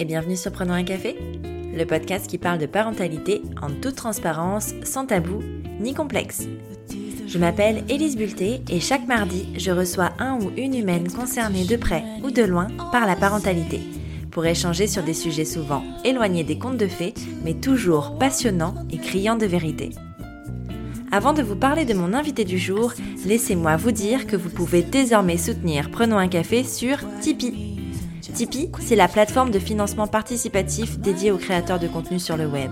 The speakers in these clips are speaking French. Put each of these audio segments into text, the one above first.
et bienvenue sur Prenons un café, le podcast qui parle de parentalité en toute transparence, sans tabou ni complexe. Je m'appelle Élise Bulté et chaque mardi, je reçois un ou une humaine concernée de près ou de loin par la parentalité pour échanger sur des sujets souvent éloignés des contes de fées, mais toujours passionnants et criants de vérité. Avant de vous parler de mon invité du jour, laissez-moi vous dire que vous pouvez désormais soutenir Prenons un café sur Tipeee. Tipeee, c'est la plateforme de financement participatif dédiée aux créateurs de contenu sur le web.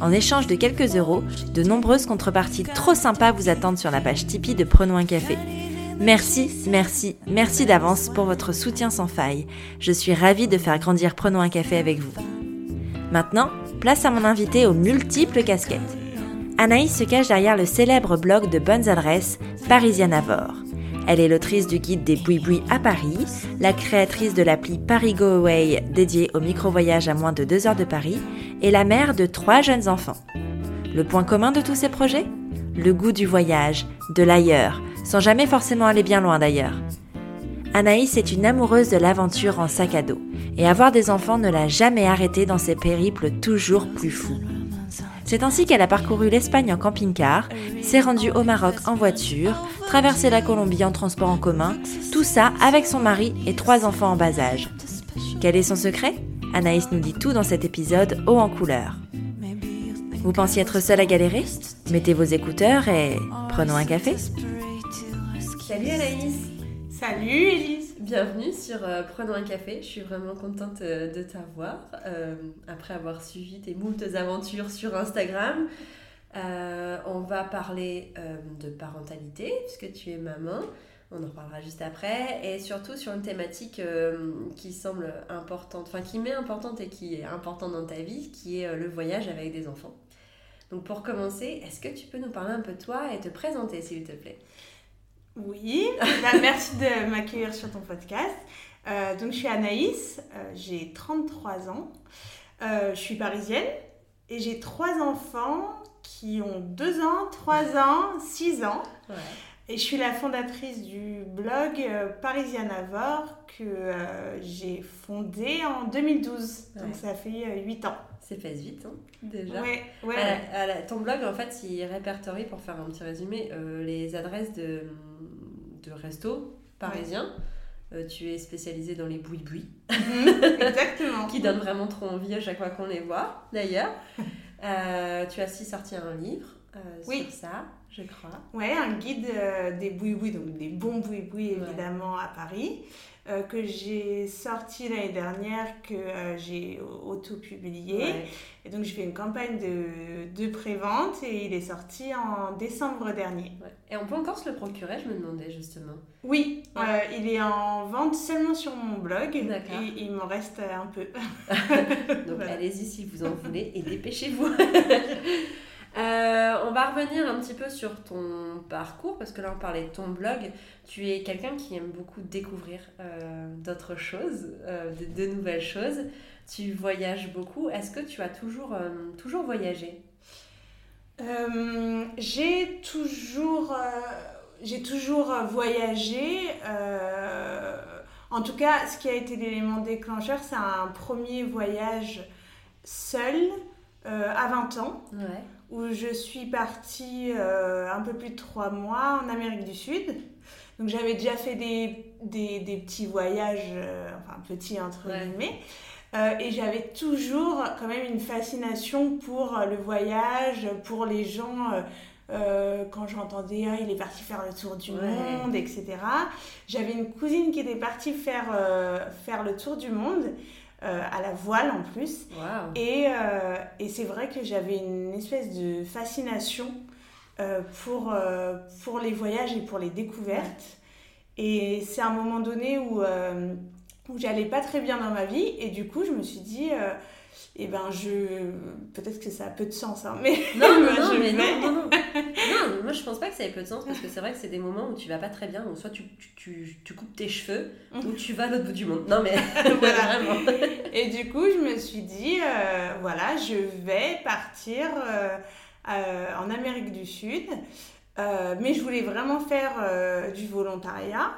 En échange de quelques euros, de nombreuses contreparties trop sympas vous attendent sur la page Tipeee de Prenons un café. Merci, merci, merci d'avance pour votre soutien sans faille. Je suis ravie de faire grandir Prenons un café avec vous. Maintenant, place à mon invité aux multiples casquettes. Anaïs se cache derrière le célèbre blog de bonnes adresses Parisian Avor. Elle est l'autrice du guide des boui à Paris, la créatrice de l'appli Paris Go Away dédiée au micro-voyage à moins de 2 heures de Paris et la mère de trois jeunes enfants. Le point commun de tous ces projets? Le goût du voyage, de l'ailleurs, sans jamais forcément aller bien loin d'ailleurs. Anaïs est une amoureuse de l'aventure en sac à dos, et avoir des enfants ne l'a jamais arrêtée dans ses périples toujours plus fous. C'est ainsi qu'elle a parcouru l'Espagne en camping-car, s'est rendue au Maroc en voiture, traversé la Colombie en transport en commun, tout ça avec son mari et trois enfants en bas âge. Quel est son secret? Anaïs nous dit tout dans cet épisode haut en couleur. Vous pensiez être seule à galérer? Mettez vos écouteurs et prenons un café. Salut Anaïs Salut Elise Bienvenue sur euh, Prenons un café. Je suis vraiment contente euh, de t'avoir. Euh, après avoir suivi tes moultes aventures sur Instagram, on va parler de parentalité, puisque tu es maman. On en reparlera juste après. Et surtout sur une thématique qui semble importante, enfin qui m'est importante et qui est importante dans ta vie, qui est le voyage avec des enfants. Donc pour commencer, est-ce que tu peux nous parler un peu de toi et te présenter, s'il te plaît? Oui, bah, merci de m'accueillir sur ton podcast. Euh, donc, je suis Anaïs, euh, j'ai 33 ans, euh, je suis parisienne et j'ai trois enfants qui ont 2 ans, 3 ans, 6 ans. Et je suis la fondatrice du blog Parisianavore que j'ai fondé en 2012. Donc, ça fait 8 ans. C'est fait vite, hein, déjà. Ouais, ouais. ton blog, en fait, il répertorie, pour faire un petit résumé, les adresses de de resto parisien. Euh, tu es spécialisée dans les bouis-bouis. Mhm, exactement. qui donnent vraiment trop envie à chaque fois qu'on les voit, d'ailleurs. Euh, tu as aussi sorti un livre euh, oui. sur ça, je crois. Ouais, un guide des bouis-bouis, donc des bons bouis-bouis évidemment à Paris. Euh, que j'ai sorti l'année dernière, que euh, j'ai auto-publié. Et donc, je fais une campagne de, de pré-vente et il est sorti en décembre dernier. Et on peut encore se le procurer, je me demandais justement. Oui, euh, il est en vente seulement sur mon blog et il m'en reste un peu. donc, allez-y si vous en voulez et dépêchez-vous. Euh, on va revenir un petit peu sur ton parcours, parce que là on parlait de ton blog. Tu es quelqu'un qui aime beaucoup découvrir euh, d'autres choses, euh, de, nouvelles choses. Tu voyages beaucoup. Est-ce que tu as toujours, toujours voyagé? J'ai toujours, j'ai toujours voyagé. en tout cas, ce qui a été l'élément déclencheur, c'est un premier voyage seul à 20 ans. Ouais où je suis partie euh, un peu plus de trois mois en Amérique du Sud. Donc j'avais déjà fait des, des, des petits voyages, euh, enfin petits entre guillemets, euh, et j'avais toujours quand même une fascination pour le voyage, pour les gens. quand j'entendais ah, il est parti faire le tour du monde, etc. J'avais une cousine qui était partie faire, faire le tour du monde. Euh, à la voile en plus. Et, euh, et c'est vrai que j'avais une espèce de fascination euh, pour, pour les voyages et pour les découvertes. Et c'est un moment donné où, où j'allais pas très bien dans ma vie et du coup je me suis dit et eh ben je peut-être que ça a peu de sens hein, mais non non, non, mais non, non, non, moi je pense pas que ça ait peu de sens parce que c'est vrai que c'est des moments où tu vas pas très bien où soit tu, tu, tu, coupes tes cheveux ou tu vas à l'autre bout du monde. Non mais voilà. vraiment. Et du coup je me suis dit euh, voilà je vais partir euh, euh, en Amérique du Sud mais je voulais vraiment faire du volontariat.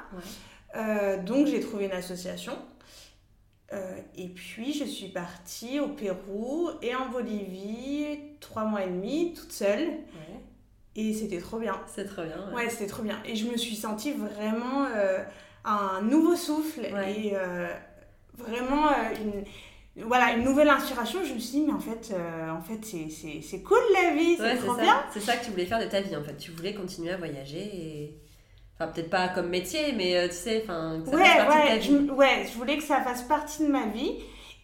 Donc j'ai trouvé une association et puis je suis partie au Pérou et en Bolivie trois mois et demi toute seule. Et c'était trop bien. C'est trop bien. Ouais, c'était trop bien. Et je me suis sentie vraiment un nouveau souffle et vraiment une voilà, une nouvelle inspiration, je me suis dit, mais en fait, euh, en fait c'est cool la vie, c'est trop bien. C'est ça que tu voulais faire de ta vie, en fait. Tu voulais continuer à voyager et... Enfin, peut-être pas comme métier, mais euh, tu sais, enfin, ouais, ouais. Je, ouais, je voulais que ça fasse partie de ma vie.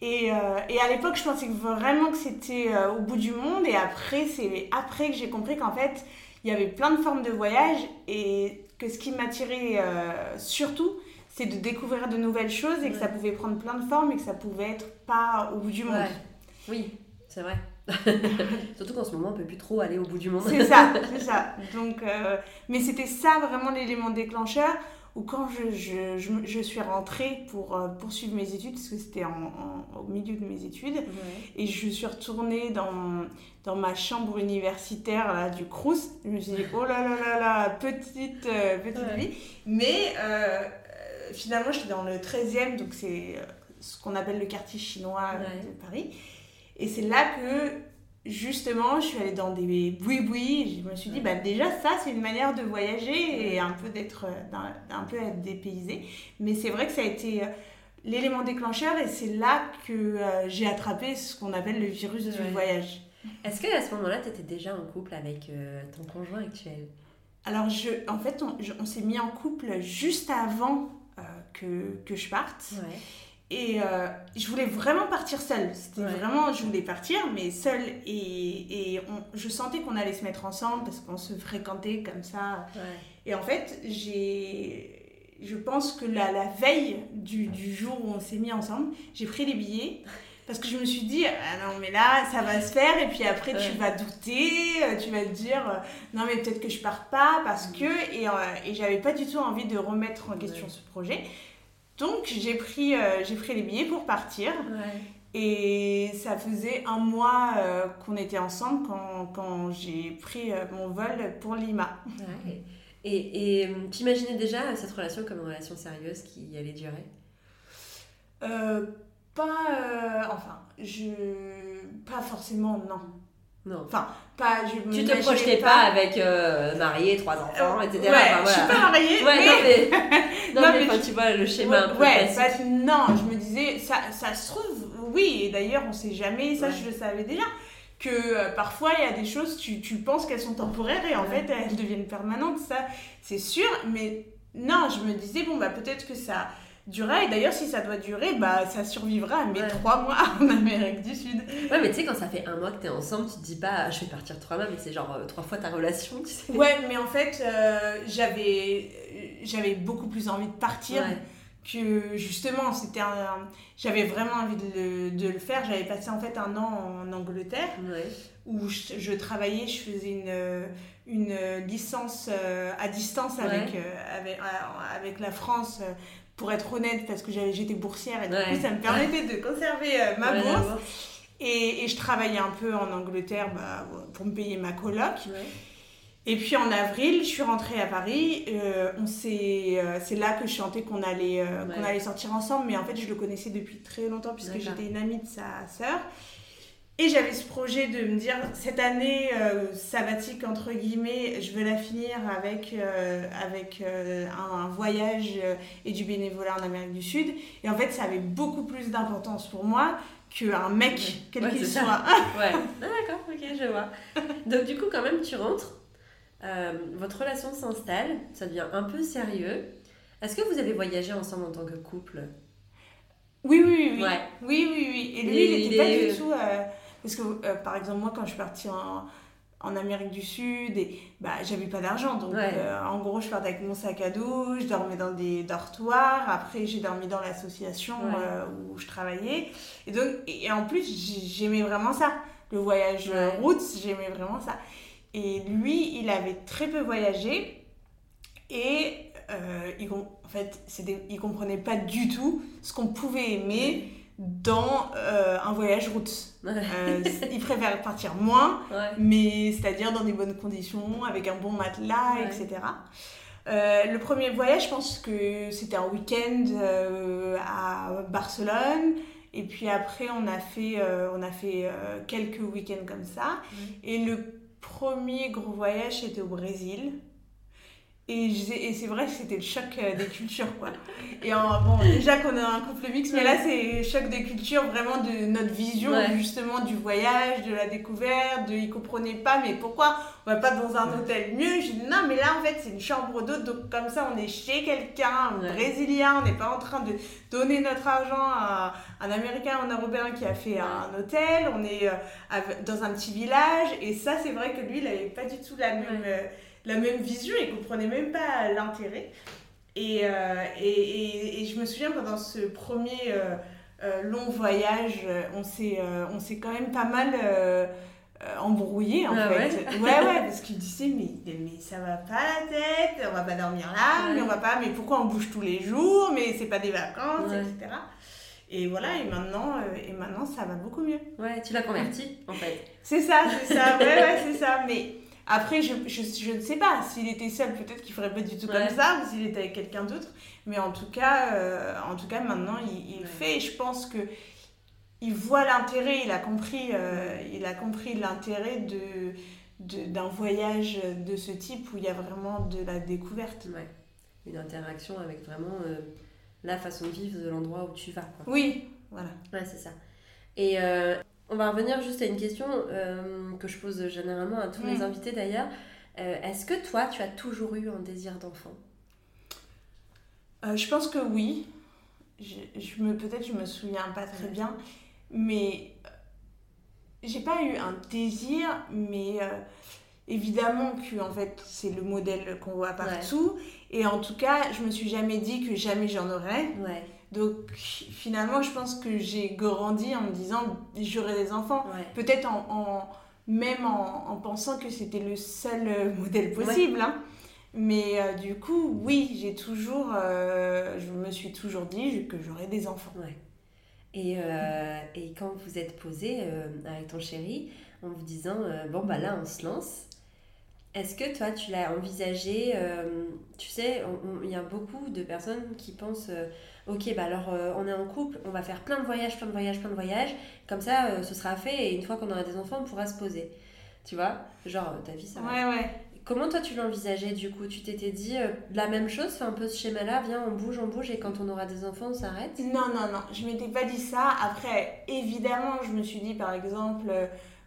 Et, euh, et à l'époque, je pensais vraiment que c'était au bout du monde. Et après, c'est après que j'ai compris qu'en fait, il y avait plein de formes de voyage et que ce qui m'attirait surtout, c'est de découvrir de nouvelles choses et que ça pouvait prendre plein de formes et que ça pouvait être pas au bout du monde. Oui, c'est vrai. Surtout qu'en ce moment, on peut plus trop aller au bout du monde. c'est ça, c'est ça. Donc, euh, mais c'était ça vraiment l'élément déclencheur où quand je, je, je, suis rentrée pour euh, poursuivre mes études, parce que c'était en, au milieu de mes études, et je suis retournée dans, dans ma chambre universitaire là, du Crous, je me suis dit, oh là là là là, petite, euh, petite vie. Mais finalement, j'étais dans le 13e, donc c'est ce qu'on appelle le quartier chinois de Paris. Et c'est là que, justement, je suis allée dans des boui-boui. Je me suis dit, bah, déjà, ça, c'est une manière de voyager et un peu d'être, euh, un peu être dépaysé. Mais c'est vrai que ça a été euh, l'élément déclencheur et c'est là que j'ai attrapé ce qu'on appelle le virus du voyage. Est-ce qu'à ce moment-là, tu étais déjà en couple avec ton conjoint actuel? Alors, je, en fait, on, on s'est mis en couple juste avant que, que je parte. Et euh, je voulais vraiment partir seule. C'était vraiment, je voulais partir, mais seule. Et, et je sentais qu'on allait se mettre ensemble parce qu'on se fréquentait comme ça. Et en fait, j'ai, je pense que la, la veille du, du, jour où on s'est mis ensemble, j'ai pris les billets. Parce que je me suis dit, ah non, mais là, ça va se faire. Et puis après, tu vas douter, euh, tu vas te dire, euh, non, mais peut-être que je pars pas parce mm. que. Et, et j'avais pas du tout envie de remettre en question ce projet. Donc j'ai pris, euh, j'ai pris les billets pour partir. Et ça faisait un mois euh, qu'on était ensemble quand, quand j'ai pris euh, mon vol pour Lima. Et, et tu imaginais déjà cette relation comme une relation sérieuse qui allait durer? Pas. enfin, je. Pas forcément, non. Non. Enfin, pas, je tu te projetais pas, avec euh, marié, trois enfants, etc. Ouais, enfin, voilà. Je suis pas mariée. Ouais, mais... non, mais, non, mais, tu vois le schéma un peu ouais, non, je me disais, ça, ça se trouve, oui, et d'ailleurs, on sait jamais, ça je le savais déjà, que euh, parfois il y a des choses, tu, tu penses qu'elles sont temporaires et en fait elles deviennent permanentes, ça c'est sûr, mais non, je me disais, bon, bah peut-être que ça durer. Et d'ailleurs, si ça doit durer, bah, ça survivra à mes trois mois en Amérique du Sud. Ouais, mais tu sais, quand ça fait un mois que t'es ensemble, tu te dis pas, je vais partir trois mois, mais c'est genre euh, trois fois ta relation, tu sais. Ouais, mais en fait, euh, j'avais, j'avais beaucoup plus envie de partir. Que justement, c'était j'avais vraiment envie de le, de le faire. J'avais passé en fait un an en Angleterre où je, travaillais, je faisais une, une licence euh, à distance avec, avec, avec la France pour être honnête, parce que j'étais boursière et du coup, ça me permettait de conserver euh, ma bourse. Et, et, je travaillais un peu en Angleterre bah, pour me payer ma coloc. Et puis en avril, je suis rentrée à Paris. Euh, on euh, c'est là que je chantais qu'on allait, qu'on allait sortir ensemble. Mais en fait, je le connaissais depuis très longtemps puisque j'étais une amie de sa sœur. Et j'avais ce projet de me dire, cette année euh, sabbatique, entre guillemets, je veux la finir avec, euh, avec euh, un, voyage et du bénévolat en Amérique du Sud. Et en fait, ça avait beaucoup plus d'importance pour moi qu'un mec, quel qu'il soit. ouais, ah, d'accord, ok, je vois. Donc du coup, quand même, tu rentres, votre relation s'installe, ça devient un peu sérieux. Est-ce que vous avez voyagé ensemble en tant que couple? Oui, oui, oui. Ouais. Oui, oui, oui. Et lui, il n'était pas du tout... Parce que, euh, par exemple, moi, quand je suis partie en, en Amérique du Sud, et bah, j'avais pas d'argent. Donc, euh, en gros, je partais avec mon sac à dos, je dormais dans des dortoirs. Après, j'ai dormi dans l'association euh, où je travaillais. Et, donc, et en plus, j'aimais vraiment ça. Le voyage route, j'aimais vraiment ça. Et lui, il avait très peu voyagé. Et il, en fait, il comprenait pas du tout ce qu'on pouvait aimer dans euh, un voyage route. Euh, il préfère partir moins, mais c'est-à-dire dans des bonnes conditions, avec un bon matelas, etc. le premier voyage, je pense que c'était un week-end à Barcelone. Et puis après, on a fait, on a fait quelques week-ends comme ça. Et le premier gros voyage, c'était au Brésil. Et, c'est vrai que c'était le choc euh, des cultures, quoi. Et bon, déjà qu'on a un couple mix, mais là, c'est le choc des cultures, vraiment de notre vision, justement, du voyage, de la découverte, de ils comprenaient pas, mais pourquoi on va pas dans un hôtel mieux? Je dis non, mais là, en fait, c'est une chambre d'hôte, donc comme ça, on est chez quelqu'un, un brésilien, on n'est pas en train de donner notre argent à un américain ou un européen qui a fait un hôtel, on est euh, dans un petit village, et ça, c'est vrai que lui, il n'avait pas du tout la même. La même vision, ils comprenaient même pas l'intérêt. Et, euh, et, et, je me souviens pendant ce premier euh, euh, long voyage, on s'est on s'est quand même pas mal embrouillé en ah fait. Ouais, ouais, parce qu'il disait mais, mais ça va pas la tête, on va pas dormir là, mais on va pas, mais pourquoi on bouge tous les jours, mais c'est pas des vacances, etc. Et voilà, et maintenant, et maintenant ça va beaucoup mieux. Ouais, tu l'as converti en fait. C'est ça, c'est ça, ouais, ouais, c'est ça. Mais après, je, je, je, ne sais pas. S'il était seul, peut-être qu'il ferait pas du tout comme ça, ou s'il était avec quelqu'un d'autre. Mais en tout cas, euh, en tout cas maintenant, il, il fait. Et je pense que il voit l'intérêt, il a compris, euh, il a compris l'intérêt de d'un voyage de ce type où il y a vraiment de la découverte. Ouais. Une interaction avec vraiment euh, la façon de vivre de l'endroit où tu vas. Quoi. Oui, voilà. Ouais, c'est ça. Et on va revenir juste à une question euh, que je pose généralement à tous mes mm. invités d'ailleurs. Euh, est-ce que toi, tu as toujours eu un désir d'enfant? Euh, Je pense que oui. Je, me, peut-être je me souviens pas très bien, mais j'ai pas eu un désir, mais évidemment que en fait c'est le modèle qu'on voit partout. Et en tout cas, je me suis jamais dit que jamais j'en aurais. Ouais. Donc finalement, je pense que j'ai grandi en me disant j'aurai des enfants. Peut-être en, même en, pensant que c'était le seul euh, modèle possible. Hein. Mais euh, du coup, oui, j'ai toujours, euh, je me suis toujours dit que j'aurais des enfants. Et, et, quand vous êtes posé avec ton chéri en vous disant bon bah là on se lance, est-ce que toi tu l'as envisagé Tu sais, il y a beaucoup de personnes qui pensent ok, bah alors euh, on est en couple, on va faire plein de voyages, plein de voyages, plein de voyages, comme ça euh, ce sera fait et une fois qu'on aura des enfants, on pourra se poser. Tu vois? Genre, ta vie, ça va. Ouais, ouais. Comment toi tu l'envisageais du coup? Tu t'étais dit euh, la même chose, fais un peu ce schéma-là, viens, on bouge, on bouge et quand on aura des enfants, on s'arrête? Non, non, non, je m'étais pas dit ça. Après, évidemment, je me suis dit par exemple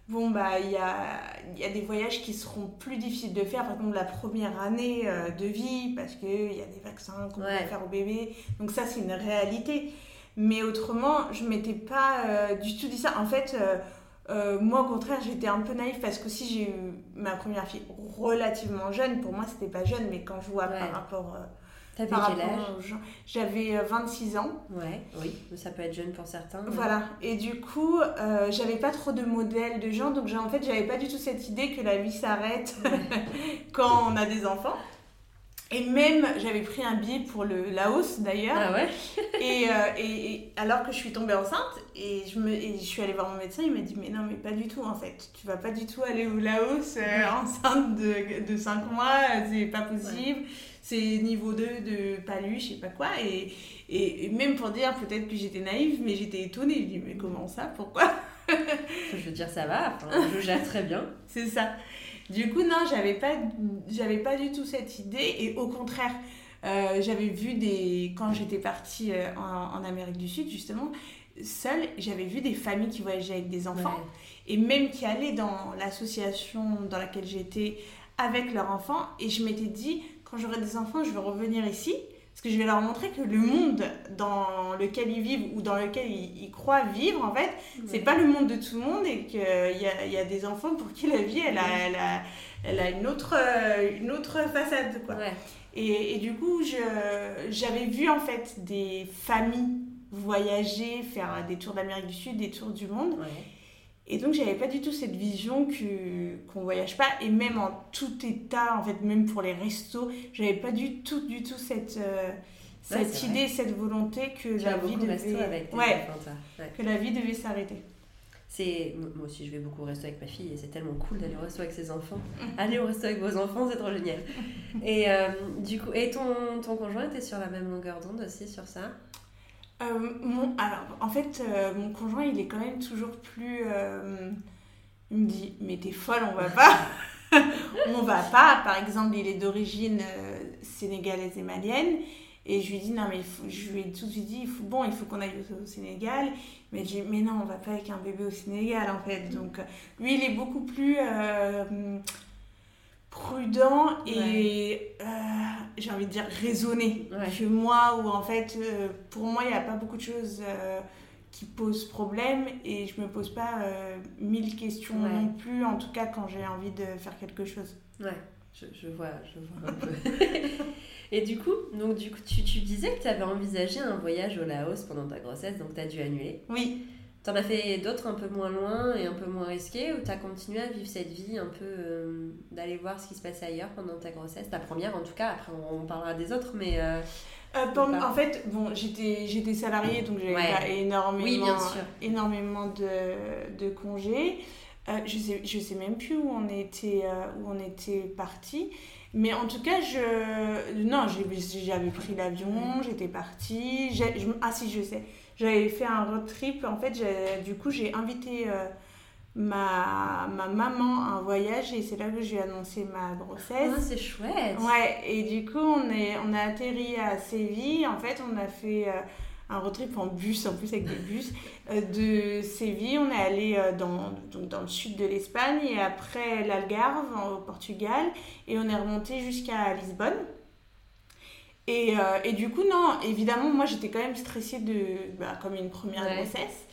bon, bah, il y a, y a, des voyages qui seront plus difficiles de faire, par exemple la première année euh, de vie, parce qu'il y a des vaccins qu'on peut faire au bébé. Donc, ça, c'est une réalité. Mais autrement, je m'étais pas euh, du tout dit ça. En fait, euh, moi, au contraire, j'étais un peu naïve parce que si j'ai eu ma première fille relativement jeune, pour moi, c'était pas jeune, mais quand je vois par rapport T'avais quel âge J'avais 26 euh, ans. Ouais, oui, ça peut être jeune pour certains. Voilà, et du coup, euh, j'avais pas trop de modèles de gens, donc en fait, j'avais pas du tout cette idée que la vie s'arrête quand on a des enfants. Et même, j'avais pris un billet pour le Laos d'ailleurs. Ah ouais? Et, euh, et, alors que je suis tombée enceinte, et je, me, et je suis allée voir mon médecin, il m'a dit Mais non, mais pas du tout en fait. Tu vas pas du tout aller au Laos enceinte de, de 5 mois, c'est pas possible c'est niveau 2 de palu, je sais pas quoi. Et, et, même pour dire peut-être que j'étais naïve, mais j'étais étonnée. Je dis, mais comment ça Pourquoi Je veux dire, ça va, je gère très bien. c'est ça. Du coup, non, j'avais pas, j'avais pas du tout cette idée. Et au contraire, euh, j'avais vu des. Quand j'étais partie euh, en, en, Amérique du Sud, justement, seule, j'avais vu des familles qui voyageaient avec des enfants. Et même qui allaient dans l'association dans laquelle j'étais avec leurs enfants. Et je m'étais dit, quand j'aurai des enfants, je vais revenir ici. Parce que je vais leur montrer que le monde dans lequel ils vivent ou dans lequel ils, croient vivre, en fait, c'est pas le monde de tout le monde et qu'il y a, y a des enfants pour qui la vie, elle a, elle a, elle a une, autre, une autre façade. Quoi. Et, et, du coup, j'avais vu en fait des familles voyager, faire des tours d'Amérique du Sud, des tours du monde. Et donc, j'avais pas du tout cette vision que qu'on voyage pas. Et même en tout état, en fait, même pour les restos, j'avais pas du tout, du tout cette, euh, cette idée, cette volonté que la vie devait. Avec ouais, que la vie devait s'arrêter. c'est moi aussi je vais beaucoup au resto avec ma fille et c'est tellement cool d'aller au resto avec ses enfants. Allez au resto avec vos enfants, c'est trop génial. Et euh, du coup, et ton, ton conjoint était sur la même longueur d'onde aussi sur ça? Mon, alors, en fait, euh, mon conjoint, il est quand même toujours plus. il me dit, mais t'es folle, on va pas. on va pas. Par exemple, il est d'origine sénégalaise et malienne. Et je lui dis, non, mais je lui ai tout de suite dit, il faut, bon, il faut qu'on aille au, Sénégal. Mais je mais non, on va pas avec un bébé au Sénégal, en fait. Donc, lui, il est beaucoup plus euh, prudent et, euh, j'ai envie de dire, raisonné que moi, où en fait, euh, pour moi, il n'y a pas beaucoup de choses qui posent problème et je me pose pas mille questions non plus, en tout cas quand j'ai envie de faire quelque chose. Ouais, je, je vois, je vois un peu. Et du coup, donc, du coup tu, tu disais que tu avais envisagé un voyage au Laos pendant ta grossesse, donc tu as dû annuler. Oui. T'en as fait d'autres un peu moins loin et un peu moins risqués ou t'as continué à vivre cette vie un peu euh, d'aller voir ce qui se passait ailleurs pendant ta grossesse? Ta première en tout cas, après on, parlera des autres, mais... Euh, euh, en fait, bon, j'étais, j'étais salariée donc j'avais énormément, oui, bien sûr. énormément de, de congés. je, sais, je sais même plus où on était, où on était parti. Mais en tout cas, je. Non, j'avais pris l'avion, j'étais partie. Ah, si, je sais. J'avais fait un road trip. En fait, du coup, j'ai invité euh, ma... ma maman à un voyage et c'est là que j'ai annoncé ma grossesse. Ah, c'est chouette! Ouais, et du coup, on, est... on a atterri à Séville. En fait, on a fait. Euh, un road trip en bus, en plus avec des bus, euh, de Séville. On est allé euh, dans, donc dans le sud de l'Espagne et après l'Algarve, au Portugal, et on est remonté jusqu'à Lisbonne. Et, euh, et, du coup, non, évidemment, moi j'étais quand même stressée de, bah, comme une première grossesse.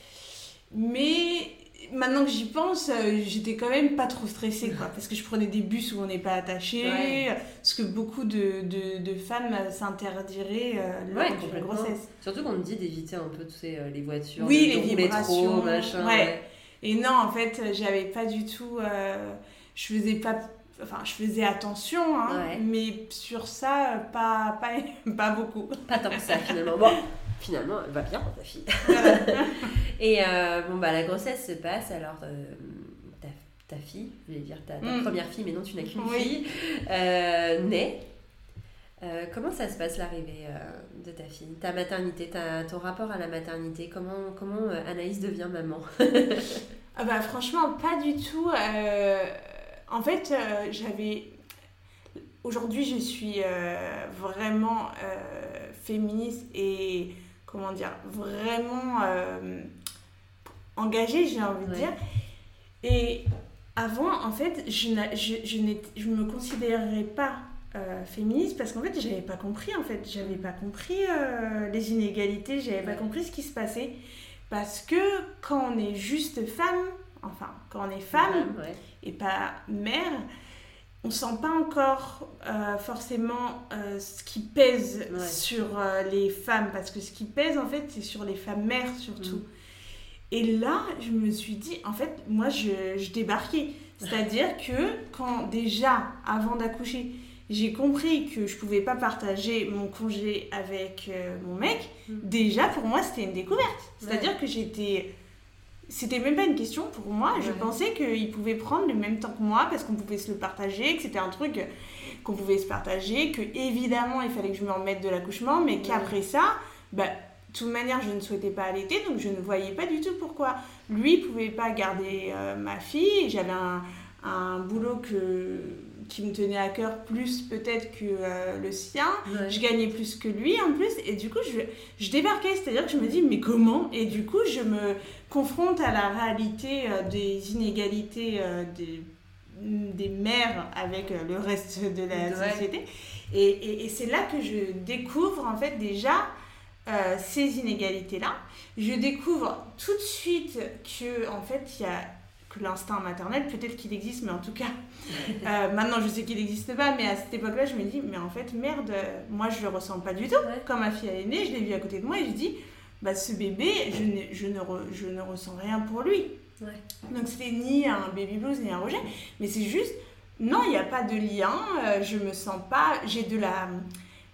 Mais maintenant que j'y pense, euh, j'étais quand même pas trop stressée, quoi, parce que je prenais des bus où on n'est pas attaché, ce que beaucoup de, de, de femmes s'interdiraient euh, lors de la grossesse. Surtout qu'on me dit d'éviter un peu tu euh, les voitures, oui, les vibrations, machin. Ouais. Et non, en fait, j'avais pas du tout. je faisais pas. Enfin, je faisais attention, hein, mais sur ça, pas, pas, pas beaucoup. Pas tant que ça, finalement. Bon, finalement, elle va bien, ta fille. et euh, bon, bah, la grossesse se passe, alors euh, ta, ta, fille, je voulais dire ta, mm. première fille, mais non, tu n'as qu'une fille, euh, naît. comment ça se passe l'arrivée de ta fille? Ta maternité, ta, ton rapport à la maternité, comment, comment Anaïs devient maman? Ah bah, Franchement, pas du tout. En fait, j'avais aujourd'hui je suis vraiment féministe et comment dire, vraiment euh, engagée, j'ai envie de dire. Et avant, en fait, je ne je, je, me considérais pas euh, féministe parce qu'en fait, j'avais pas compris, en fait. J'avais pas compris euh, les inégalités, j'avais pas compris ce qui se passait. Parce que quand on est juste femme, enfin, quand on est femme et pas mère, on sent pas encore euh, forcément euh, ce qui pèse sur euh, les femmes parce que ce qui pèse en fait c'est sur les femmes mères surtout. Mm. et là je me suis dit en fait moi je, je débarquais. C'est à dire que quand déjà avant d'accoucher j'ai compris que je pouvais pas partager mon congé avec mon mec mm. déjà pour moi c'était une découverte. C'est à dire que j'étais c'était même pas une question pour moi. Je pensais qu'il pouvait prendre le même temps que moi parce qu'on pouvait se le partager, que c'était un truc qu'on pouvait se partager, que évidemment il fallait que je me remette de l'accouchement, mais qu'après ça, bah, de toute manière, je ne souhaitais pas allaiter, donc je ne voyais pas du tout pourquoi. Lui pouvait pas garder euh, ma fille, j'avais un, un boulot que qui me tenait à cœur plus peut-être que euh, le sien. Je gagnais plus que lui en plus. Et du coup, je, je débarquais. C'est-à-dire que je me dis, mais comment? Et du coup, je me confronte à la réalité euh, des inégalités euh, des, des mères avec le reste de la société. Et, et, et c'est là que je découvre en fait déjà ces inégalités-là. Je découvre tout de suite que en fait, il y a que l'instinct maternel, peut-être qu'il existe, mais en tout cas, euh, maintenant je sais qu'il n'existe pas, mais à cette époque-là, je me dis, mais en fait, merde, moi je le ressens pas du tout. Quand ma fille est née, je l'ai vue à côté de moi et je dis, bah ce bébé, je, ne, je, ne, je ne ressens rien pour lui. Donc c'était ni un baby blues ni un rejet, mais c'est juste, non, il n'y a pas de lien, euh, je me sens pas, j'ai de la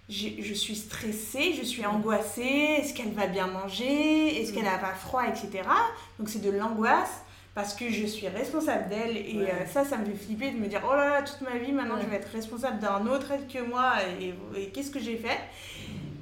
je suis stressée, je suis angoissée, est-ce qu'elle va bien manger, est-ce qu'elle n'a pas froid, etc. Donc c'est de l'angoisse parce que je suis responsable d'elle et euh, ça, ça me fait flipper de me dire oh là là, toute ma vie maintenant je vais être responsable d'un autre être que moi et, qu'est-ce que j'ai fait?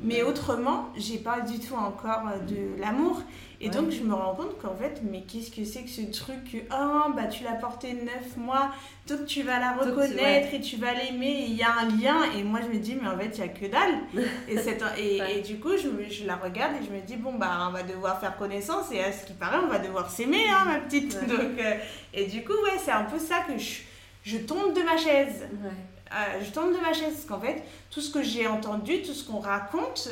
Mais autrement, j'ai pas du tout encore de l'amour. Et donc, je me rends compte qu'en fait, mais qu'est-ce que c'est que ce truc Ah, bah tu l'as porté neuf mois, donc tu vas la reconnaître et tu vas l'aimer, il y a un lien. Et moi, je me dis, mais en fait, il n'y a que dalle. et, cette, et, et, du coup, je, je, la regarde et je me dis, bon, bah on va devoir faire connaissance et à ce qui paraît, on va devoir s'aimer, hein, ma petite. Donc, euh, et du coup, ouais, c'est un peu ça que je, je tombe de ma chaise. Euh, je tombe de ma chaise parce qu'en fait, tout ce que j'ai entendu, tout ce qu'on raconte,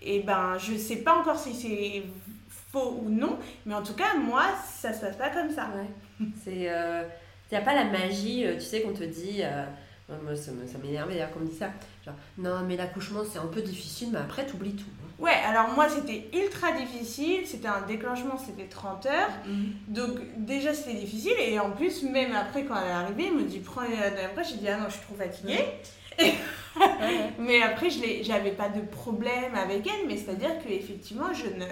et eh ben, je sais pas encore si c'est faux ou non, mais en tout cas, moi, ça se passe pas comme ça. Ouais. C'est. Il euh, n'y a pas la magie, euh, tu sais, qu'on te dit. moi, ça, m'énerve d'ailleurs qu'on me dit ça. Genre, non, mais l'accouchement, c'est un peu difficile, mais après, tu oublies tout. Ouais, alors moi c'était ultra difficile, c'était un déclenchement, c'était 30 heures. Mhm. Donc déjà c'était difficile. Et en plus même après quand elle est arrivée, elle me dit prends après. J'ai dit ah non, je suis trop fatiguée. mais après je j'avais pas de problème avec elle, mais c'est-à-dire que effectivement je ne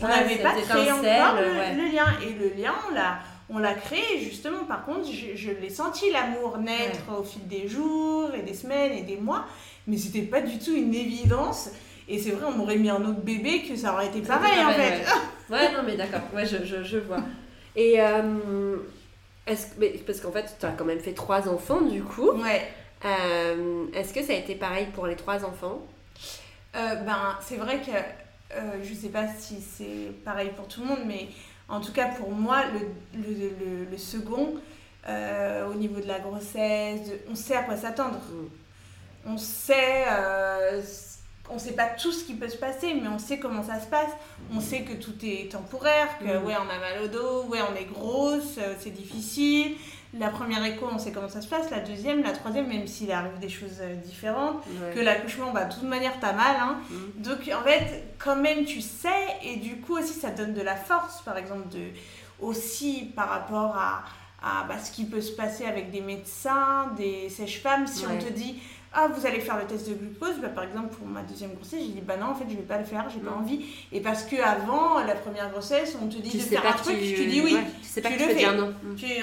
on n'avait pas créé encore le, lien. Et le lien on l'a on l'a créé. Justement par contre je, je l'ai senti l'amour naître au fil des jours et des semaines et des mois, mais c'était pas du tout une évidence. Et c'est vrai, on m'aurait mis un autre bébé que ça aurait été pareil, en fait. Ouais. non, mais d'accord, ouais, je, je, je, vois. Et euh, est-ce, parce qu'en fait, tu as quand même fait trois enfants, du coup. Ouais. Euh, est-ce que ça a été pareil pour les trois enfants? Euh, Ben, c'est vrai que je sais pas si c'est pareil pour tout le monde, mais en tout cas pour moi, le, le, le, second, au niveau de la grossesse, on sait à quoi s'attendre. Mm. On sait on sait pas tout ce qui peut se passer, mais on sait comment ça se passe. On sait que tout est temporaire, que mm. ouais, on a mal au dos, ouais, on est grosse, euh, c'est difficile. La première écho, on sait comment ça se passe. La deuxième, la troisième, même s'il arrive des choses euh, différentes, que l'accouchement, bah, de toute manière, t'as mal. Hein. Mm. Donc, en fait, quand même, tu sais, et du coup aussi, ça donne de la force, par exemple, de, aussi par rapport à, à bah, ce qui peut se passer avec des médecins, des sèches-femmes. Si on te dit, ah vous allez faire le test de glucose bah, par exemple pour ma deuxième grossesse j'ai dit bah non en fait je vais pas le faire j'ai pas envie. Et parce que avant la première grossesse on te dit de faire un truc tu... tu dis oui. tu, sais pas tu le fais. non.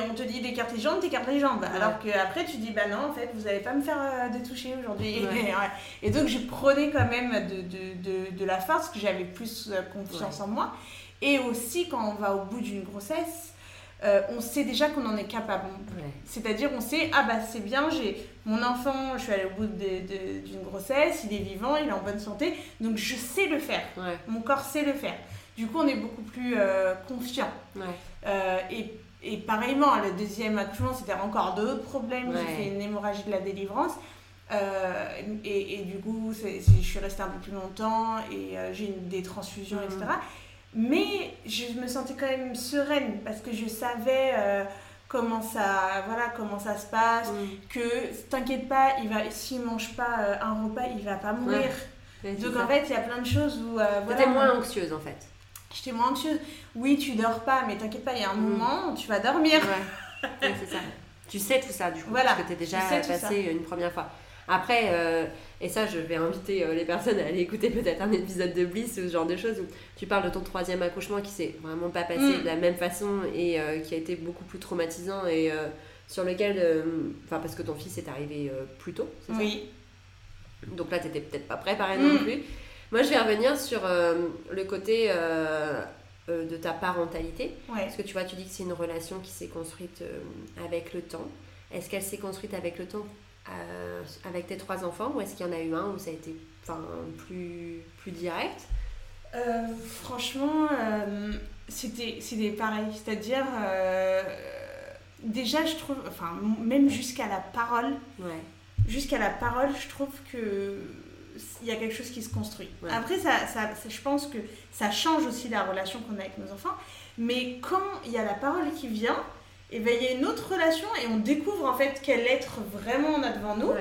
on te dit d'écarter les jambes t'écartes les jambes. Alors que après tu dis bah non en fait vous allez pas me faire euh, de toucher aujourd'hui. Et, donc je prenais quand même de, de, de, de la force que j'avais plus euh, confiance en moi. Et aussi quand on va au bout d'une grossesse euh, on sait déjà qu'on en est capable. C'est-à-dire, on sait, ah bah c'est bien, j'ai mon enfant, je suis allée au bout d'une grossesse, il est vivant, il est en bonne santé, donc je sais le faire. Mon corps sait le faire. Du coup, on est beaucoup plus euh, confiant. Euh, et, et, pareillement, le deuxième accouchement, c'était encore d'autres problèmes. J'ai fait une hémorragie de la délivrance. Et, et, du coup, je suis restée un peu plus longtemps et j'ai des transfusions, etc. Mais je me sentais quand même sereine parce que je savais euh, comment, ça, voilà, comment ça se passe, que t'inquiète pas, il va, s'il mange pas euh, un repas, il va pas mourir. Donc en fait, il y a plein de choses où... Euh, voilà, moins anxieuse en fait. J'étais moins anxieuse. Oui, tu dors pas, mais t'inquiète pas, il y a un mm. moment où tu vas dormir. Ouais, c'est ça. Tu sais tout ça du coup, parce que t'es déjà passé une première fois. Après, euh, et ça, je vais inviter euh, les personnes à aller écouter peut-être un épisode de Bliss ou ce genre de choses où tu parles de ton troisième accouchement qui s'est vraiment pas passé mm. de la même façon et euh, qui a été beaucoup plus traumatisant et sur lequel. Enfin, parce que ton fils est arrivé plus tôt, c'est ça? Oui. Donc là, t'étais peut-être pas préparée non mm. plus. Moi, je vais revenir sur le côté de ta parentalité. Parce que tu vois, tu dis que c'est une relation qui s'est construite avec le temps. Est-ce qu'elle s'est construite avec le temps euh, avec tes trois enfants ou est-ce qu'il y en a eu un où ça a été plus, plus direct? Euh, Franchement, euh, c'était pareil. C'est-à-dire, euh, déjà, je trouve, enfin, même jusqu'à la parole, ouais. jusqu'à la parole, je trouve que il y a quelque chose qui se construit. Après, ça, ça, je pense que ça change aussi la relation qu'on a avec nos enfants. Mais quand il y a la parole qui vient, et ben, il y a une autre relation et on découvre en fait quel être vraiment on a devant nous.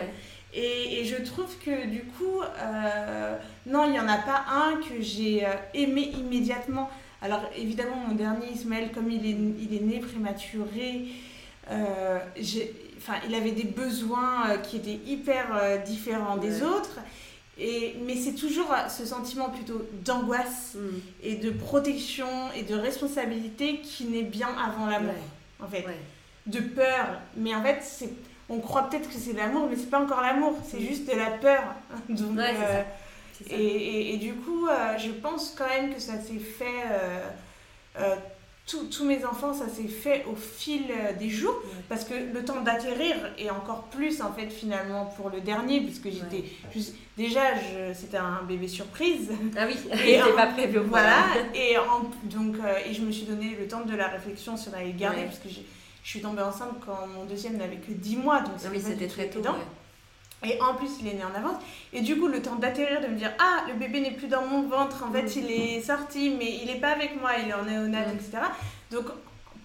Et, et, je trouve que du coup, euh, non, il n'y en a pas un que j'ai euh, aimé immédiatement. Alors évidemment, mon dernier Ismaël, comme il est, il est né prématuré, euh, enfin, il avait des besoins qui étaient hyper différents des autres. Et, mais c'est toujours ce sentiment plutôt d'angoisse mm. et de protection et de responsabilité qui naît bien avant l'amour, en fait. De peur. Mais en fait, c'est on croit peut-être que c'est l'amour, mais c'est pas encore l'amour, c'est juste de la peur. Donc, euh, Et, et, du coup, euh, je pense quand même que ça s'est fait. Euh, tous mes enfants, ça s'est fait au fil des jours, parce que le temps d'atterrir, et encore plus en fait finalement pour le dernier, puisque j'étais déjà, c'était un bébé surprise. Ah oui, et pas prévu. Voilà, et, en, donc, et je me suis donné le temps de la réflexion allait le garder, parce que je suis tombée enceinte quand mon deuxième n'avait que 10 mois, donc c'était très tôt. Et en plus, il est né en avance. Et du coup, le temps d'atterrir, de me dire Ah, le bébé n'est plus dans mon ventre, en fait, il est sorti, mais il n'est pas avec moi, il est en néonat, etc. Donc,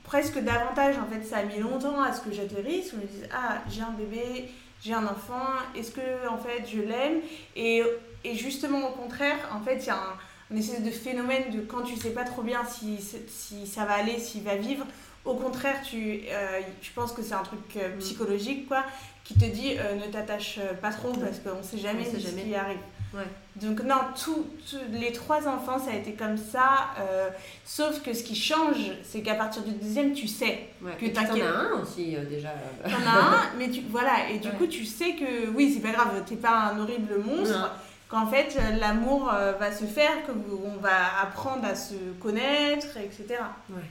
presque davantage, en fait, ça a mis longtemps à ce que j'atterrisse, où je me dise Ah, j'ai un bébé, j'ai un enfant, est-ce que, en fait, je l'aime? Et, et, justement, au contraire, en fait, il y a un, espèce de phénomène de quand tu sais pas trop bien si, si ça va aller, s'il va vivre, au contraire, tu, euh, je pense que c'est un truc euh, mm. psychologique, quoi, qui te dit euh, ne t'attache pas trop parce qu'on ne sait jamais ce qui arrive. Donc non, tous les trois enfants, ça a été comme ça. sauf que ce qui change, c'est qu'à partir du deuxième, tu sais que t'en as un aussi déjà. T'en as un, mais tu, voilà, et du coup, tu sais que oui, c'est pas grave, t'es pas un horrible monstre. Qu'en fait, l'amour va se faire, qu'on va apprendre à se connaître, etc. Ouais.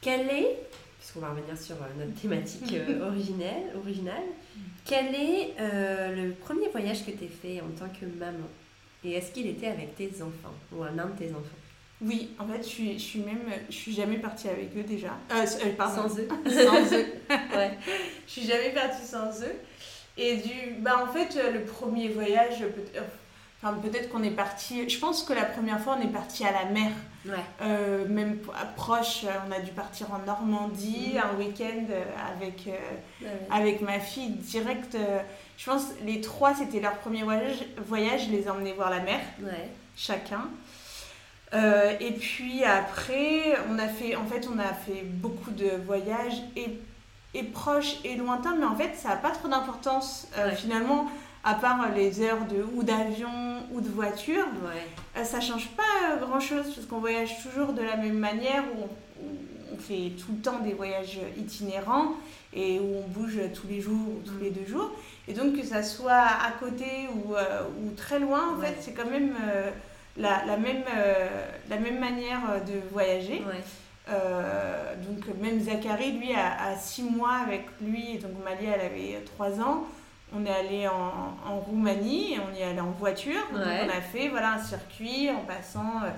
Quel est, puisqu'on va revenir sur euh, notre thématique euh, originelle, originale, quel est euh, le premier voyage que tu as fait en tant que maman? Et est-ce qu'il était avec tes enfants ou un de tes enfants? Oui, en fait, je suis, je suis même, je suis jamais partie avec eux déjà. pardon. Sans eux. sans eux. ouais. Je suis jamais partie sans eux. Et du, bah en fait, le premier voyage, peut-être qu'on est parti. Je pense que la première fois, on est parti à la mer. Euh, même proche, on a dû partir en Normandie mhm. un week-end euh, avec, euh, avec ma fille direct. je pense les trois, c'était leur premier voyage. voyage je les ai emmenés voir la mer, chacun. et puis après, on a fait, en fait, on a fait beaucoup de voyages et, et proches et lointains, mais en fait, ça n'a pas trop d'importance finalement à part les heures de ou d'avion ou de voiture, ouais. Euh, ça change pas euh, grand chose parce qu'on voyage toujours de la même manière où on, fait tout le temps des voyages itinérants et où on bouge tous les jours ou tous les deux jours. Et donc que ça soit à côté ou, euh, ou très loin, en fait, c'est quand même la, la, même, la même manière de voyager. donc même Zachary, lui, a, a, six mois avec lui, et donc Malia, elle avait trois ans on est allé en, en, Roumanie, on y est allé en voiture. on a fait voilà, un circuit en passant euh,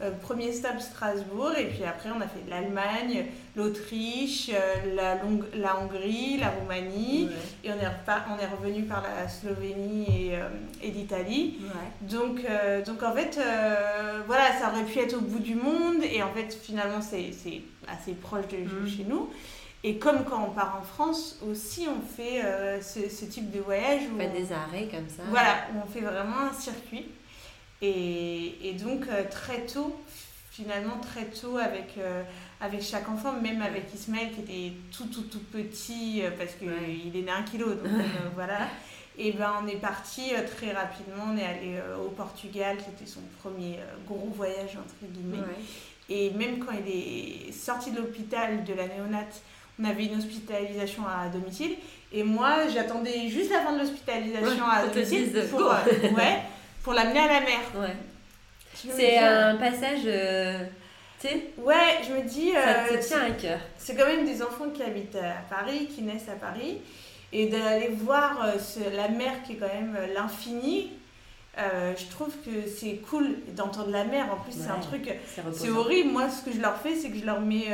euh, premier stop Strasbourg et puis après on a fait l'Allemagne, l'Autriche, euh, la, la Hongrie, la Roumanie et on est, on est revenu par la Slovénie et, et l'Italie. Donc, donc en fait voilà ça aurait pu être au bout du monde et en fait finalement c'est assez proche de mmh. chez nous. Et comme quand on part en France, aussi on fait euh, ce, type de voyage. Où on fait des arrêts comme ça. Voilà, où on fait vraiment un circuit. Et, et donc euh, très tôt, finalement très tôt avec, euh, avec chaque enfant, même avec Ismaël qui était tout tout tout petit parce qu'il il est né un kilo. Donc voilà. Et ben on est parti très rapidement, on est allé au Portugal, c'était son premier gros voyage entre guillemets. Et même quand il est sorti de l'hôpital de la néonate, on avait une hospitalisation à domicile. Et moi, j'attendais juste la fin de l'hospitalisation à domicile pour, euh, ouais, pour l'amener à la mer. Ouais. C'est un passage. Euh, tu sais Ouais, je me dis. ça te euh, tient à cœur. C'est quand même des enfants qui habitent à Paris, qui naissent à Paris. Et d'aller voir la mer qui est quand même l'infini, je trouve que c'est cool d'entendre la mer. En plus, c'est un truc. C'est horrible. Moi, ce que je leur fais, c'est que je leur mets